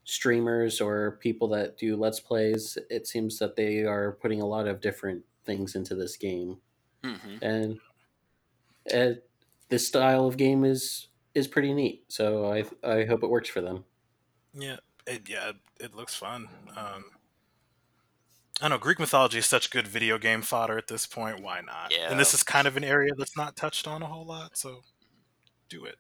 streamers or people that do let's plays. It seems that they are putting a lot of different things into this game, hmm and uh, this style of game is is pretty neat. So I I hope it works for them. Yeah, it, yeah, it looks fun. Um, I know Greek mythology is such good video game fodder at this point. Why not? Yeah. And this is kind of an area that's not touched on a whole lot, so do it.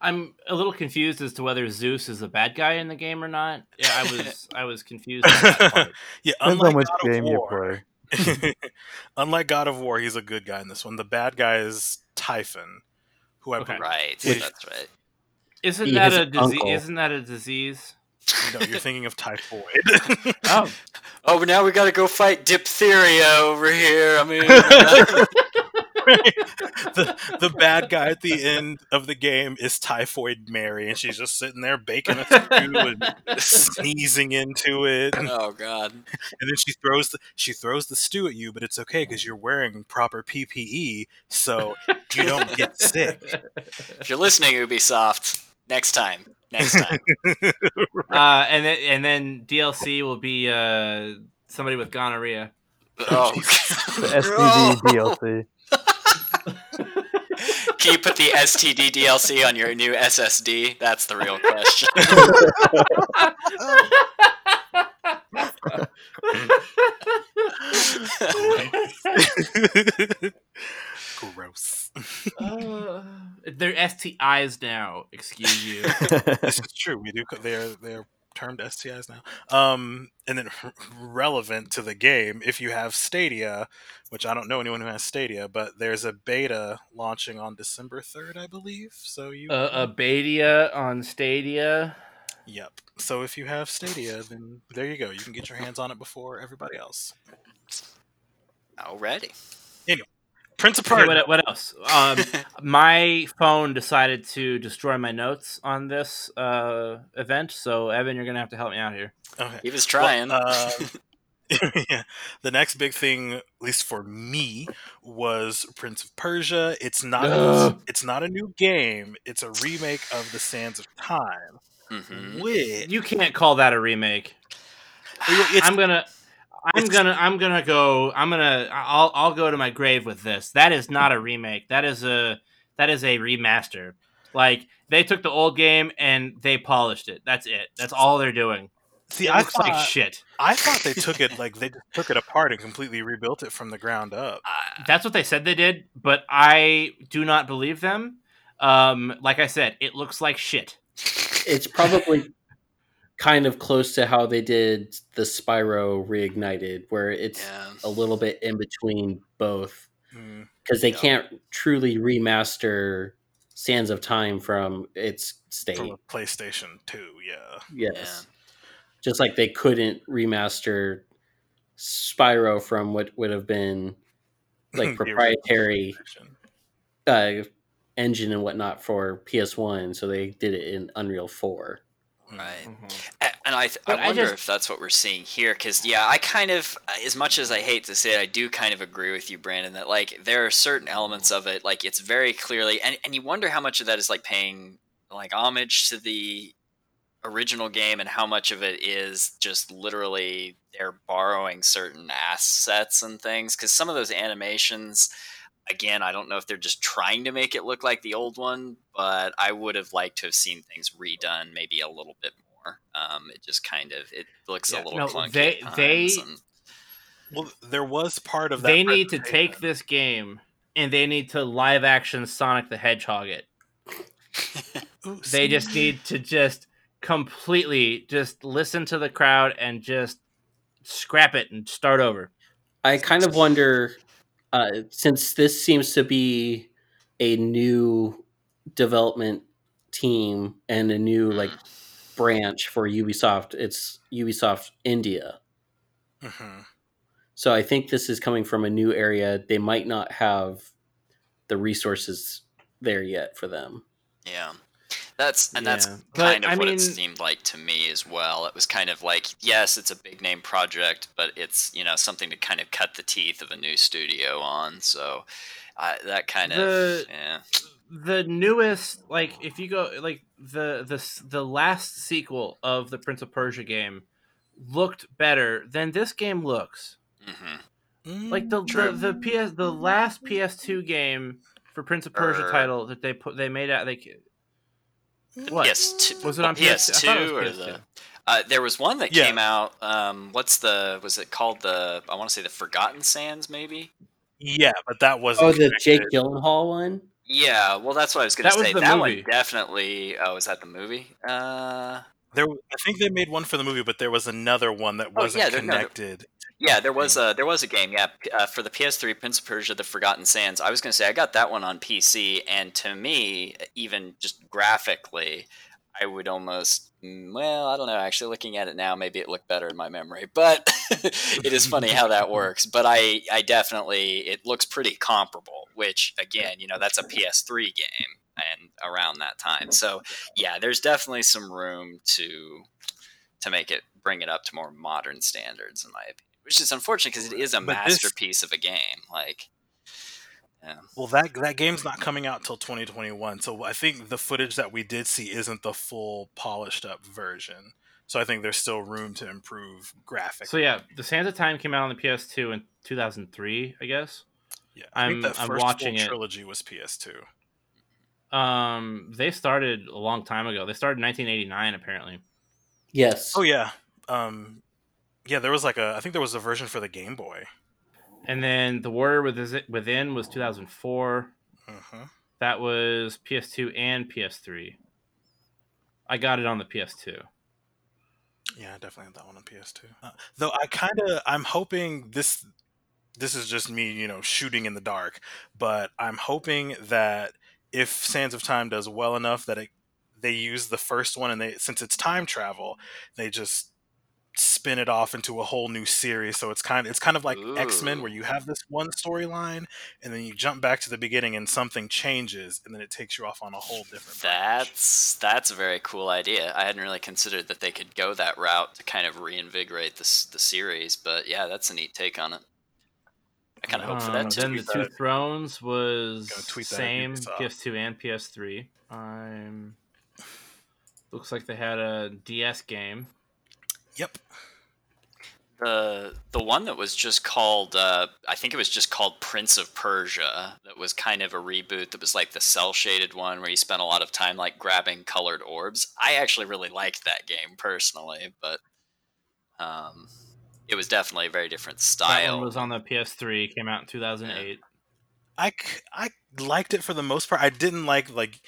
I'm a little confused as to whether Zeus is a bad guy in the game or not. Yeah, I was. [laughs] I was confused. on that part. [laughs] yeah, Depends unlike on which God of game you play. [laughs] unlike God of War, he's a good guy in this one. The bad guy is Typhon, who I Okay. Right. Which- that's right. Isn't He that a disease? Isn't that a disease? no, you're thinking of typhoid. Oh, Oh, but now we got to go fight diphtheria over here. I mean, [laughs] the the bad guy at the end of the game is Typhoid Mary, and she's just sitting there baking a stew and sneezing into it, [laughs] oh god. And then she throws the, she throws the stew at you, but it's okay because you're wearing proper PPE, so you don't get sick. [laughs] If you're listening, Ubisoft, next time. Next time. uh, and then and then DLC will be uh, somebody with gonorrhea. oh. The STD DLC. Can you put the STD DLC on your new SSD? That's the real question. [laughs] Gross. Uh, they're STIs now. Excuse you. [laughs] this is true. We do. They're they're termed STIs now. Um, and then relevant to the game, if you have Stadia, which I don't know anyone who has Stadia, but there's a beta launching on December third, I believe. So you. uh, a beta on Stadia. Yep. So if you have Stadia, then there you go. You can get your hands on it before everybody else. Already. Prince of Okay, Persia. what, what else? Um, [laughs] my phone decided to destroy my notes on this uh, event, so Evan, you're gonna have to help me out here. Okay. He was trying. Well, uh, [laughs] [laughs] yeah. The next big thing, at least for me, was Prince of Persia. It's not. Ugh. It's not a new game. It's a remake of The Sands of Time. Mhm. Which You can't call that a remake. it's, I'm gonna, I'm it's- gonna, I'm gonna go. I'm gonna. I'll, I'll go to my grave with this. That is not a remake. That is a, that is a remaster. Like they took the old game and they polished it. That's it. That's all they're doing. see. It I looks thought like shit. I thought they took it like they just took it apart and completely rebuilt it from the ground up. Uh, That's what they said they did, but I do not believe them. Um, like I said, it looks like shit. It's probably kind of close to how they did the Spyro Reignited, where it's yeah. a little bit in between both Mm. because they Yeah. can't truly remaster Sands of Time from its state. From PlayStation Two, yeah. Yes. Just like they couldn't remaster Spyro from what would have been [laughs] like proprietary uh, engine and whatnot for PS1, so they did it in Unreal 4. Right. Mm-hmm. A- And I, th- I But I wonder just- if that's what we're seeing here, because yeah, I kind of, as much as I hate to say it, I do kind of agree with you, Brandon, that like there are certain elements of it, like it's very clearly, and and you wonder how much of that is like paying like homage to the original game, and how much of it is just literally they're borrowing certain assets and things, because some of those animations. Again, I don't know if they're just trying to make it look like the old one, but I would have liked to have seen things redone maybe a little bit more. Um, it just kind of it looks Yeah, a little no, clunky. they- they- and- Well, there was part of that. They need to take this game and they need to live action Sonic the Hedgehog it. [laughs] They just need to just completely just listen to the crowd and just scrap it and start over. I kind of wonder, uh, since this seems to be a new development team and a new like branch for Ubisoft, it's Ubisoft India. Mhm. So I think this is coming from a new area. They might not have the resources there yet for them. Yeah. That's and that's Yeah. But, kind of I what mean- it seemed like to me as well. It was kind of like, yes, it's a big name project, but it's you know something to kind of cut the teeth of a new studio on. So uh, that kind of The- yeah. The newest, like, if you go, like, the the the last sequel of the Prince of Persia game looked better than this game looks. hmm Mm, Like the the, True. the PS the last PS2 game for Prince of Persia Er. title that they put they made out like what PS2 Was it on PS2? PS2 it or the? PS2. Uh, there was one that Yeah. came out. Um, what's the? Was it called the? I want to say the Forgotten Sands, maybe. yeah, but that wasn't. Oh, the Jake connected. Gyllenhaal one. Yeah, well, that's what I was gonna That was say. the that movie. one definitely. Oh, is that the movie? Uh, There, I think they made one for the movie, but there was another one that Oh, wasn't yeah, there- no, connected to Yeah, there was a there was a game. Yeah, uh, for the PS3, Prince of Persia: The Forgotten Sands. I was going to say I got that one on PC, and to me, even just graphically, I would almost mm, well, I don't know. Actually, looking at it now, maybe it looked better in my memory, but [laughs] it is funny how that [laughs] works. But I I definitely it looks pretty comparable. Which again, you know, that's a PS3 game and around that time. So yeah, there's definitely some room to to make it bring it up to more modern standards, in my opinion which is unfortunate because it is a But this- masterpiece of a game. Like, yeah. Well, that that game's not coming out till 2021, so I think the footage that we did see isn't the full polished up version. So I think there's still room to improve graphics. So yeah, The Sands of Time came out on the PS2 in 2003, I guess. yeah, I I'm, that I'm first watching full it. trilogy was PS2. Um, they started a long time ago. They started in 1989, apparently. Yes. Oh yeah, um, yeah. There was like a I think there was a version for the Game Boy. And then The Warrior Within Within was 2004. hmm That was PS2 and PS3. I got it on the PS2. Yeah, I definitely have that one on PS2. Uh, though I kind of I'm hoping this this is just me, you know, shooting in the dark, but I'm hoping that if Sands of Time does well enough that it they use the first one and they since it's time travel, they just spin it off into a whole new series. So it's kind of it's kind of like X-Men where you have this one storyline and then you jump back to the beginning and something changes and then it takes you off on a whole different branch. That's that's a very cool idea. I hadn't really considered that they could go that route to kind of reinvigorate this the series, but yeah, that's a neat take on it. I kind of hope for Um, that too. then the Two that. Thrones was tweet same Ubisoft. PS2 and PS3. I'm looks like they had a DS game. Yep. the the one that was just called uh, I think it was just called Prince of Persia that was kind of a reboot that was like the cel shaded one where you spent a lot of time like grabbing colored orbs. I actually really liked that game personally, but um, it was definitely a very different That style. one was on the PS3. Came out in 2008. I, I liked it for the most part. I didn't like like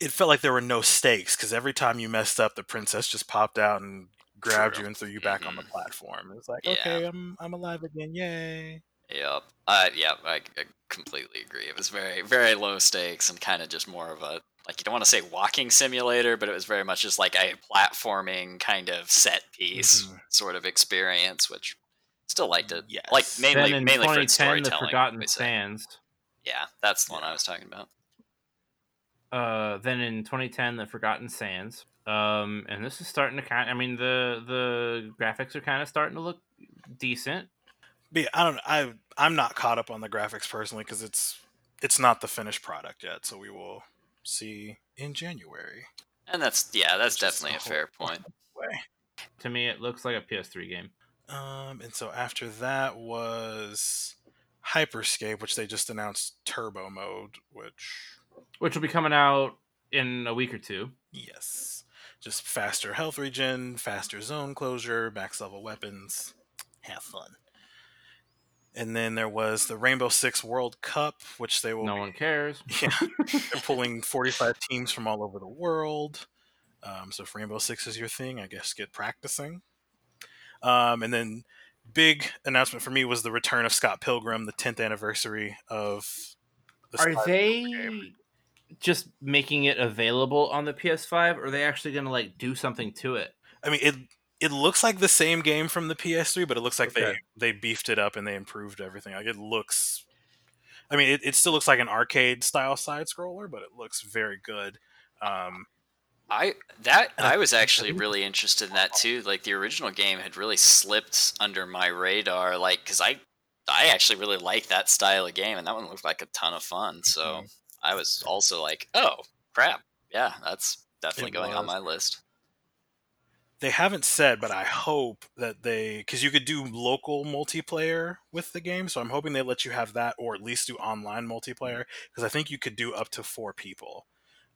it felt like there were no stakes because every time you messed up, the princess just popped out and grabbed True. you and threw you back on the Mhm. platform. It was like, Yeah. okay, I'm I'm alive again, yay! Yep. Uh, yeah, I, I completely agree. It was very, very low stakes and kind of just more of a like you don't want to say walking simulator, but it was very much just like a platforming kind of set piece Mhm. sort of experience, which still liked it. Yeah, Like mainly, then in mainly for its 2010, the storytelling. Forgotten let me say. Sands. Yeah, that's the one I was talking about. Uh, then in 2010, the Forgotten Sands. Um, and this is starting to kind. Of, I mean, the the graphics are kind of starting to look decent. But yeah, I don't. I I'm not caught up on the graphics personally because it's it's not the finished product yet. So we will see in January. And that's yeah, that's Which definitely a a fair point. Way. To me, it looks like a PS3 game. Um, and so after that was Hyperscape, which they just announced Turbo Mode, which which will be coming out in a week or two. Yes. Just faster health regen, faster zone closure, max level weapons. Have fun. And then there was the Rainbow Six World Cup, which they will No be- one cares. [laughs] Yeah, they're pulling 45 teams from all over the world. Um, so if Rainbow Six is your thing, I guess get practicing. Um, and then big announcement for me was the return of Scott Pilgrim, the 10th anniversary of the Are Scott they game. Just making it available on the PS5, or are they actually going to like do something to it? I mean, it it looks like the same game from the PS3, but it looks like Okay. they they beefed it up and they improved everything. Like it looks. I mean, it, it still looks like an arcade style side scroller, but it looks very good. Um, I that I I was actually really interested in that too. Like the original game had really slipped under my radar, like because I I actually really like that style of game, and that one looked like a ton of fun. So Mm-hmm. I was also like, oh crap, yeah, that's definitely It going on my list. they haven't said, but I hope that they because you could do local multiplayer with the game, so I'm hoping they let you have that, or at least do online multiplayer because I think you could do up to four people.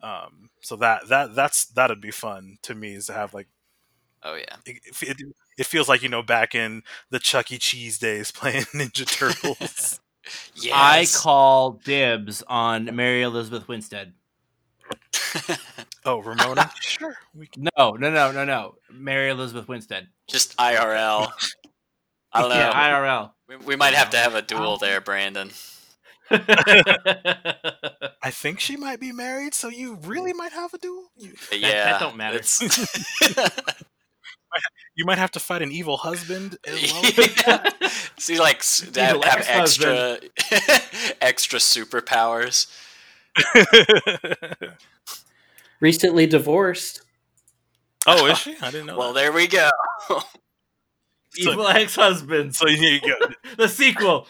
Um, so that that that's that'd be fun to me is to have like Oh yeah, it, it, it feels like you know back in the Chuck E. Cheese days [laughs] playing Ninja Turtles. Yes. I call dibs on Mary Elizabeth Winstead. [laughs] oh, Ramona, [laughs] sure. We can, No, no, no, no, no. Mary Elizabeth Winstead. just IRL. I don't know. [laughs] Yeah, IRL. we, we might have to have a duel um, there, Brandon. I think she might be married, so you really might have a duel. You, uh, But yeah, that don't matter. It's- [laughs] you might have to fight an evil husband [laughs] as well. yeah. See, like s- [laughs] to have, have extra extra superpowers. Recently divorced. oh, is she? I didn't know. Well, that. there we go. Evil ex-husbands. So here you go. the sequel.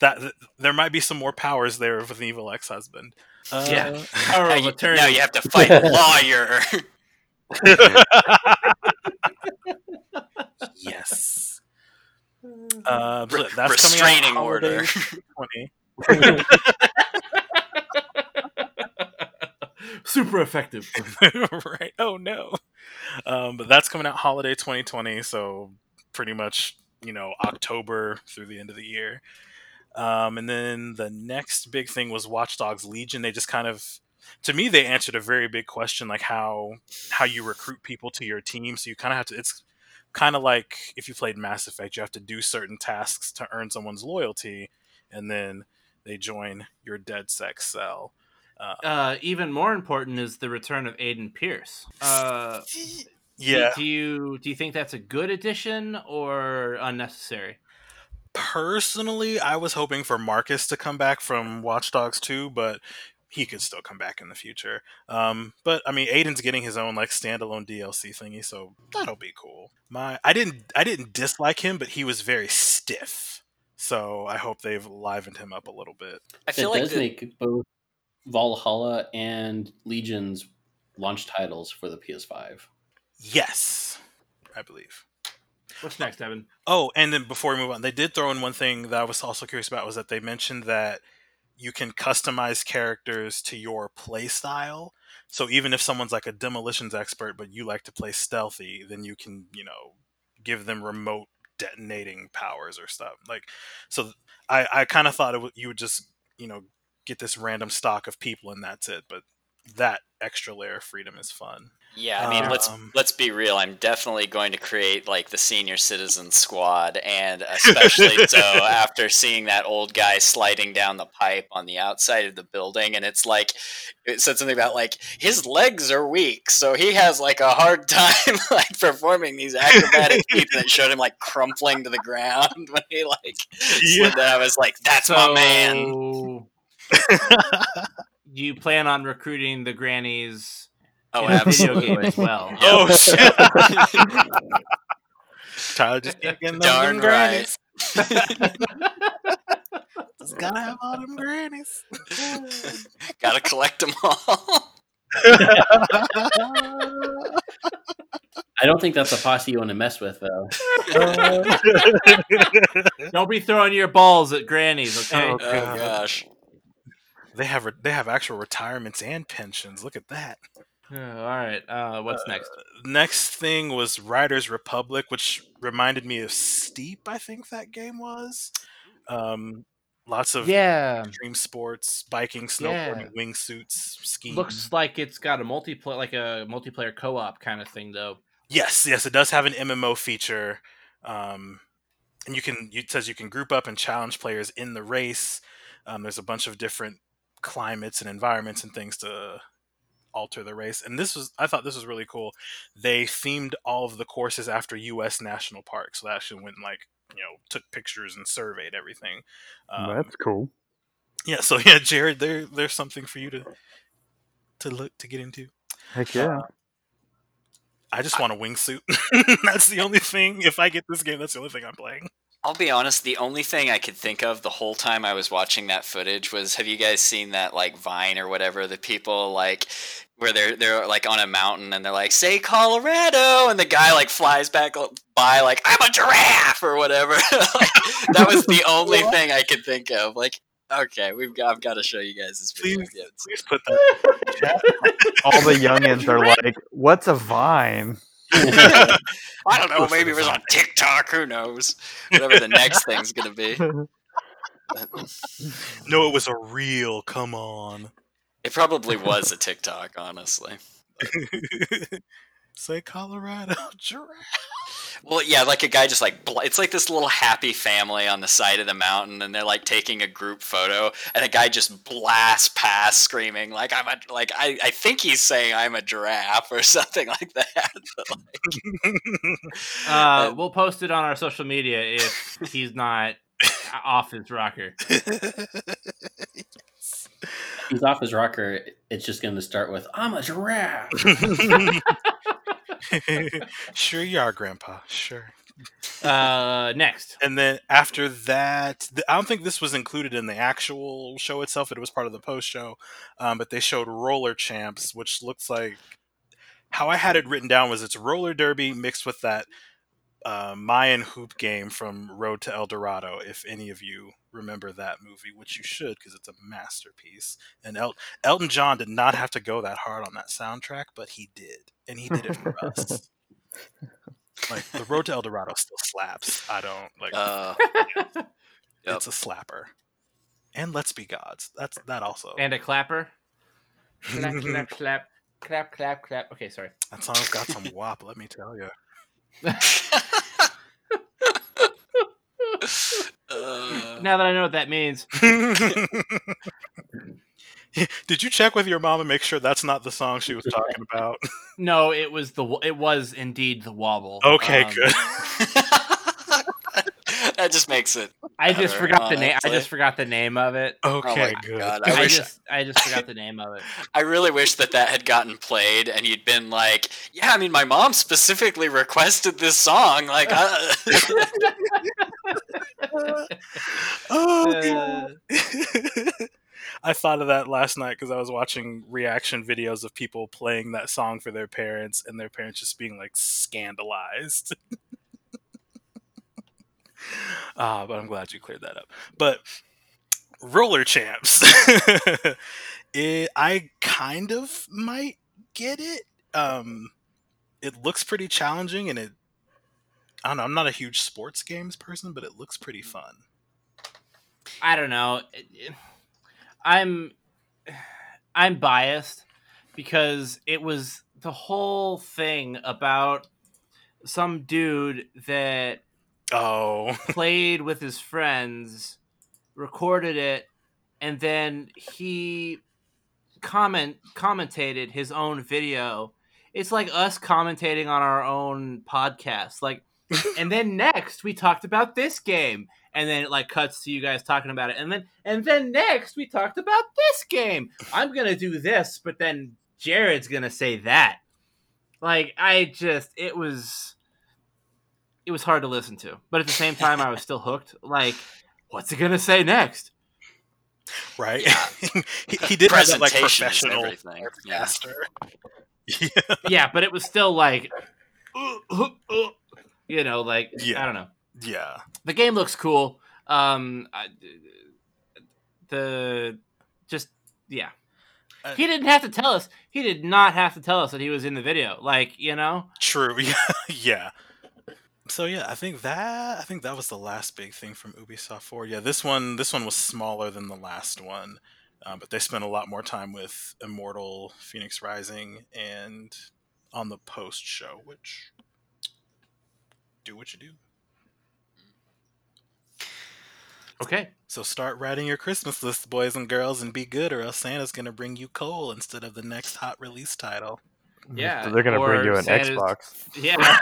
That there might be some more powers there with an evil ex-husband. Uh, Yeah. Power now, of you, now you have to fight a lawyer. Yes. [laughs] Uh, so that's restraining coming out order. [laughs] 20. [laughs] Super effective. right. Oh no. Um, but that's coming out holiday 2020, so pretty much you know October through the end of the year. Um, and then the next big thing was Watch Dogs Legion. They just kind of, to me, they answered a very big question, like how how you recruit people to your team. So you kind of have to. It's kind of like if you played Mass Effect, you have to do certain tasks to earn someone's loyalty, and then they join your DedSec cell. Uh, Uh, even more important is the return of Aiden Pearce. Uh, yeah. Do you do you think that's a good addition or unnecessary? personally, I was hoping for Marcus to come back from Watch Dogs 2, but he could still come back in the future. Um, but I mean, Aiden's getting his own like standalone DLC thingy, so that'll be cool. My, I didn't, I didn't dislike him, but he was very stiff. So I hope they've livened him up a little bit. I It feel like does the- make both Valhalla and Legion's launch titles for the PS5. Yes, I believe. What's next, Evan? Oh, and then before we move on, they did throw in one thing that I was also curious about was that they mentioned that you can customize characters to your play style. So even if someone's like a demolitions expert, but you like to play stealthy, then you can, you know, give them remote detonating powers or stuff. Like, so I, I kind of thought it you would just, you know, get this random stock of people and that's it. But that extra layer of freedom is fun. Yeah, I mean, let's Um, let's be real. I'm definitely going to create like the senior citizen squad, and [laughs] especially so after seeing that old guy sliding down the pipe on the outside of the building, and it's like it said something about like his legs are weak, so he has like a hard [laughs] time like performing these acrobatic [laughs] feats. that showed him like crumpling to the ground when he like slid down. I was like, "That's my man." You plan on recruiting the grannies Oh, in a video game as well? [laughs] Oh, [laughs] shit. Tyler just can't get enough of Darn them right. grannies. [laughs] Just gotta have all them grannies. Gotta collect them all. I don't think that's a posse you want to mess with, though. Don't be throwing your balls at grannies, okay? Oh, Oh gosh. they have re- they have actual retirements and pensions. Look at that. Yeah, all right. Uh, what's next? Next thing was Riders Republic, which reminded me of Steep. I think that game was. Um, lots of Yeah, extreme sports, biking, snowboarding, wingsuits, skiing. looks like it's got a multiplayer, like a multiplayer co-op kind of thing, though. Yes, yes, it does have an MMO feature, um, and you can. It says you can group up and challenge players in the race. Um, there's a bunch of different climates and environments and things to alter the race. And this was, I thought this was really cool. They themed all of the courses after U.S. national parks, so they actually went and like you know took pictures and surveyed everything. Um, That's cool. yeah, so yeah, Jared, there there's something for you to to look to get into. Heck yeah. I just want a wingsuit. [laughs] that's the only thing. If I get this game, that's the only thing I'm playing. I'll be honest, the only thing I could think of the whole time I was watching that footage was have you guys seen that like Vine or whatever, the people like where they're they're like on a mountain and they're like, say Colorado and the guy like flies back by like I'm a giraffe or whatever. [laughs] like, that was the only What? thing I could think of. Like, okay, we've got I've got to show you guys this video. Please. Yeah, it's- Please put that. [laughs] All the youngins are like, "What's a vine?" [laughs] I don't know, maybe it was on TikTok, who knows? Whatever the next thing's gonna be. no, it was a real. Come on. It probably was a [laughs] TikTok, honestly. Say Colorado [laughs] giraffe. Well, yeah, like a guy just like it's like this little happy family on the side of the mountain, and they're like taking a group photo, and a guy just blasts past screaming like I'm a like I, I think he's saying I'm a giraffe [laughs] or something like that. But, like, Uh, we'll post it on our social media if he's not off his rocker. He's off his rocker. It's just going to start with "I'm a giraffe." [laughs] sure you are, Grandpa. Sure. Uh, next, And then after that, th- I don't think this was included in the actual show itself. It was part of the post show, um, but they showed Roller Champs, which looks like how I had it written down was it's roller derby mixed with that uh, Mayan hoop game from Road to El Dorado. If any of you remember that movie, which you should because it's a masterpiece. And El- Elton John did not have to go that hard on that soundtrack, but he did, and he did it for us. [laughs] Like the Road to El Dorado still slaps. I don't like. uh, Yep. It's a slapper. And let's be gods. That's that also. and a clapper. Clap, clap, [laughs] clap, clap, clap, clap. Okay, sorry. that song's got some wop. Let me tell you. Uh, Now that I know what that means, [laughs] Did you check with your mom and make sure that's not the song she was talking about? no, it was the it was indeed the wobble. Okay, Um, good. [laughs] [laughs] that just makes it. I just better, forgot the name. I just forgot the name of it. Okay, my good. God, I, I wish- just I just forgot the name of it. [laughs] I really wish that that had gotten played and you'd been like, yeah, I mean, my mom specifically requested this song. Like, uh, [laughs] oh, Uh, God. I thought of that last night because I was watching reaction videos of people playing that song for their parents and their parents just being like scandalized. Ah, [laughs] but I'm glad you cleared that up. But roller champs, [laughs] it, I kind of might get it. Um, it looks pretty challenging, and it. I don't know. I'm not a huge sports games person, but it looks pretty fun. I don't know. I'm I'm biased because it was the whole thing about some dude that Oh, [laughs] played with his friends, recorded it, and then he comment commentated his own video. It's like us commentating on our own podcast. Like [laughs] and then next we talked about this game. And then it like cuts to you guys talking about it. And then and then next we talked about this game. I'm gonna do this, but then Jared's gonna say that. Like I just it was it was hard to listen to. But at the same time I was still hooked. Like, [laughs] what's it gonna say next? right. Yeah. [laughs] he, he did have that like Presentation professional everything, yeah. master. Yeah. [laughs] Yeah, but it was still like you know, like Yeah. I don't know. yeah. the game looks cool. Um, I, the just yeah, Uh, he didn't have to tell us. He did not have to tell us that he was in the video. Like you know, True. Yeah. So yeah, I think that I think that was the last big thing from Ubisoft Forward. Yeah, this one this one was smaller than the last one, um, but they spent a lot more time with Immortal, Fenyx Rising, and on the post show, which do what you do. okay. So start writing your Christmas list, boys and girls, and be good, or else Santa's gonna bring you coal instead of the next hot release title. Yeah, So they're gonna bring you an Santa's- Xbox. [laughs] Yeah.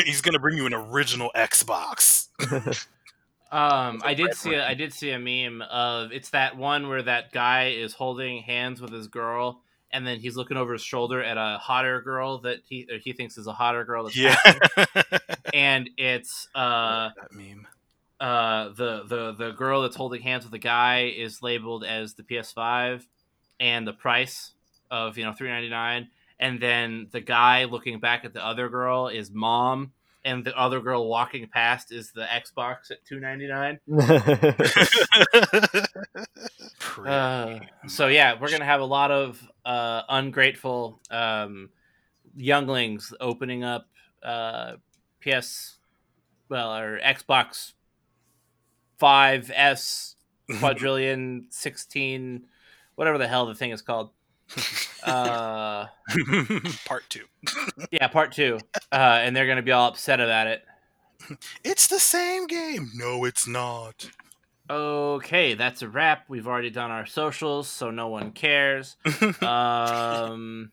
[laughs] He's gonna bring you an original Xbox. [laughs] Um, I did see a, I did see a meme of it's that one where that guy is holding hands with his girl, and then he's looking over his shoulder at a hotter girl that he or he thinks is a hotter girl. That's yeah. and it's uh that meme. uh the the the girl that's holding hands with the guy is labeled as the PS5 and the price of you know 399 and then the guy looking back at the other girl is mom and the other girl walking past is the Xbox at 299 [laughs] uh, so yeah we're going to have a lot of uh ungrateful um younglings opening up uh PS well or Xbox 5S [laughs] quadrillion 16 whatever the hell the thing is called uh, Part two. yeah, part two, uh, and they're gonna be all upset about it. It's the same game. No, it's not. Okay, that's a wrap. We've already done our socials, so no one cares. [laughs] Um,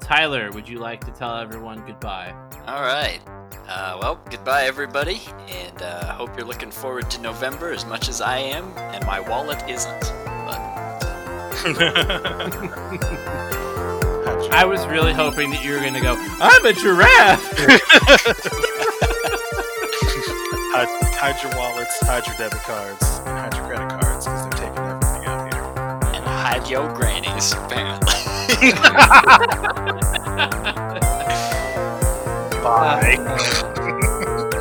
Tyler, would you like to tell everyone goodbye? All right. Uh, well, goodbye, everybody, and uh, hope you're looking forward to November as much as I am, and my wallet isn't. But [laughs] I was really hoping that you were gonna go. I'm a giraffe. [laughs] hide, hide your wallets, hide your debit cards, and hide your credit cards because they're taking everything out of here. and hide your grannies, apparently. [laughs] Bye. Uh,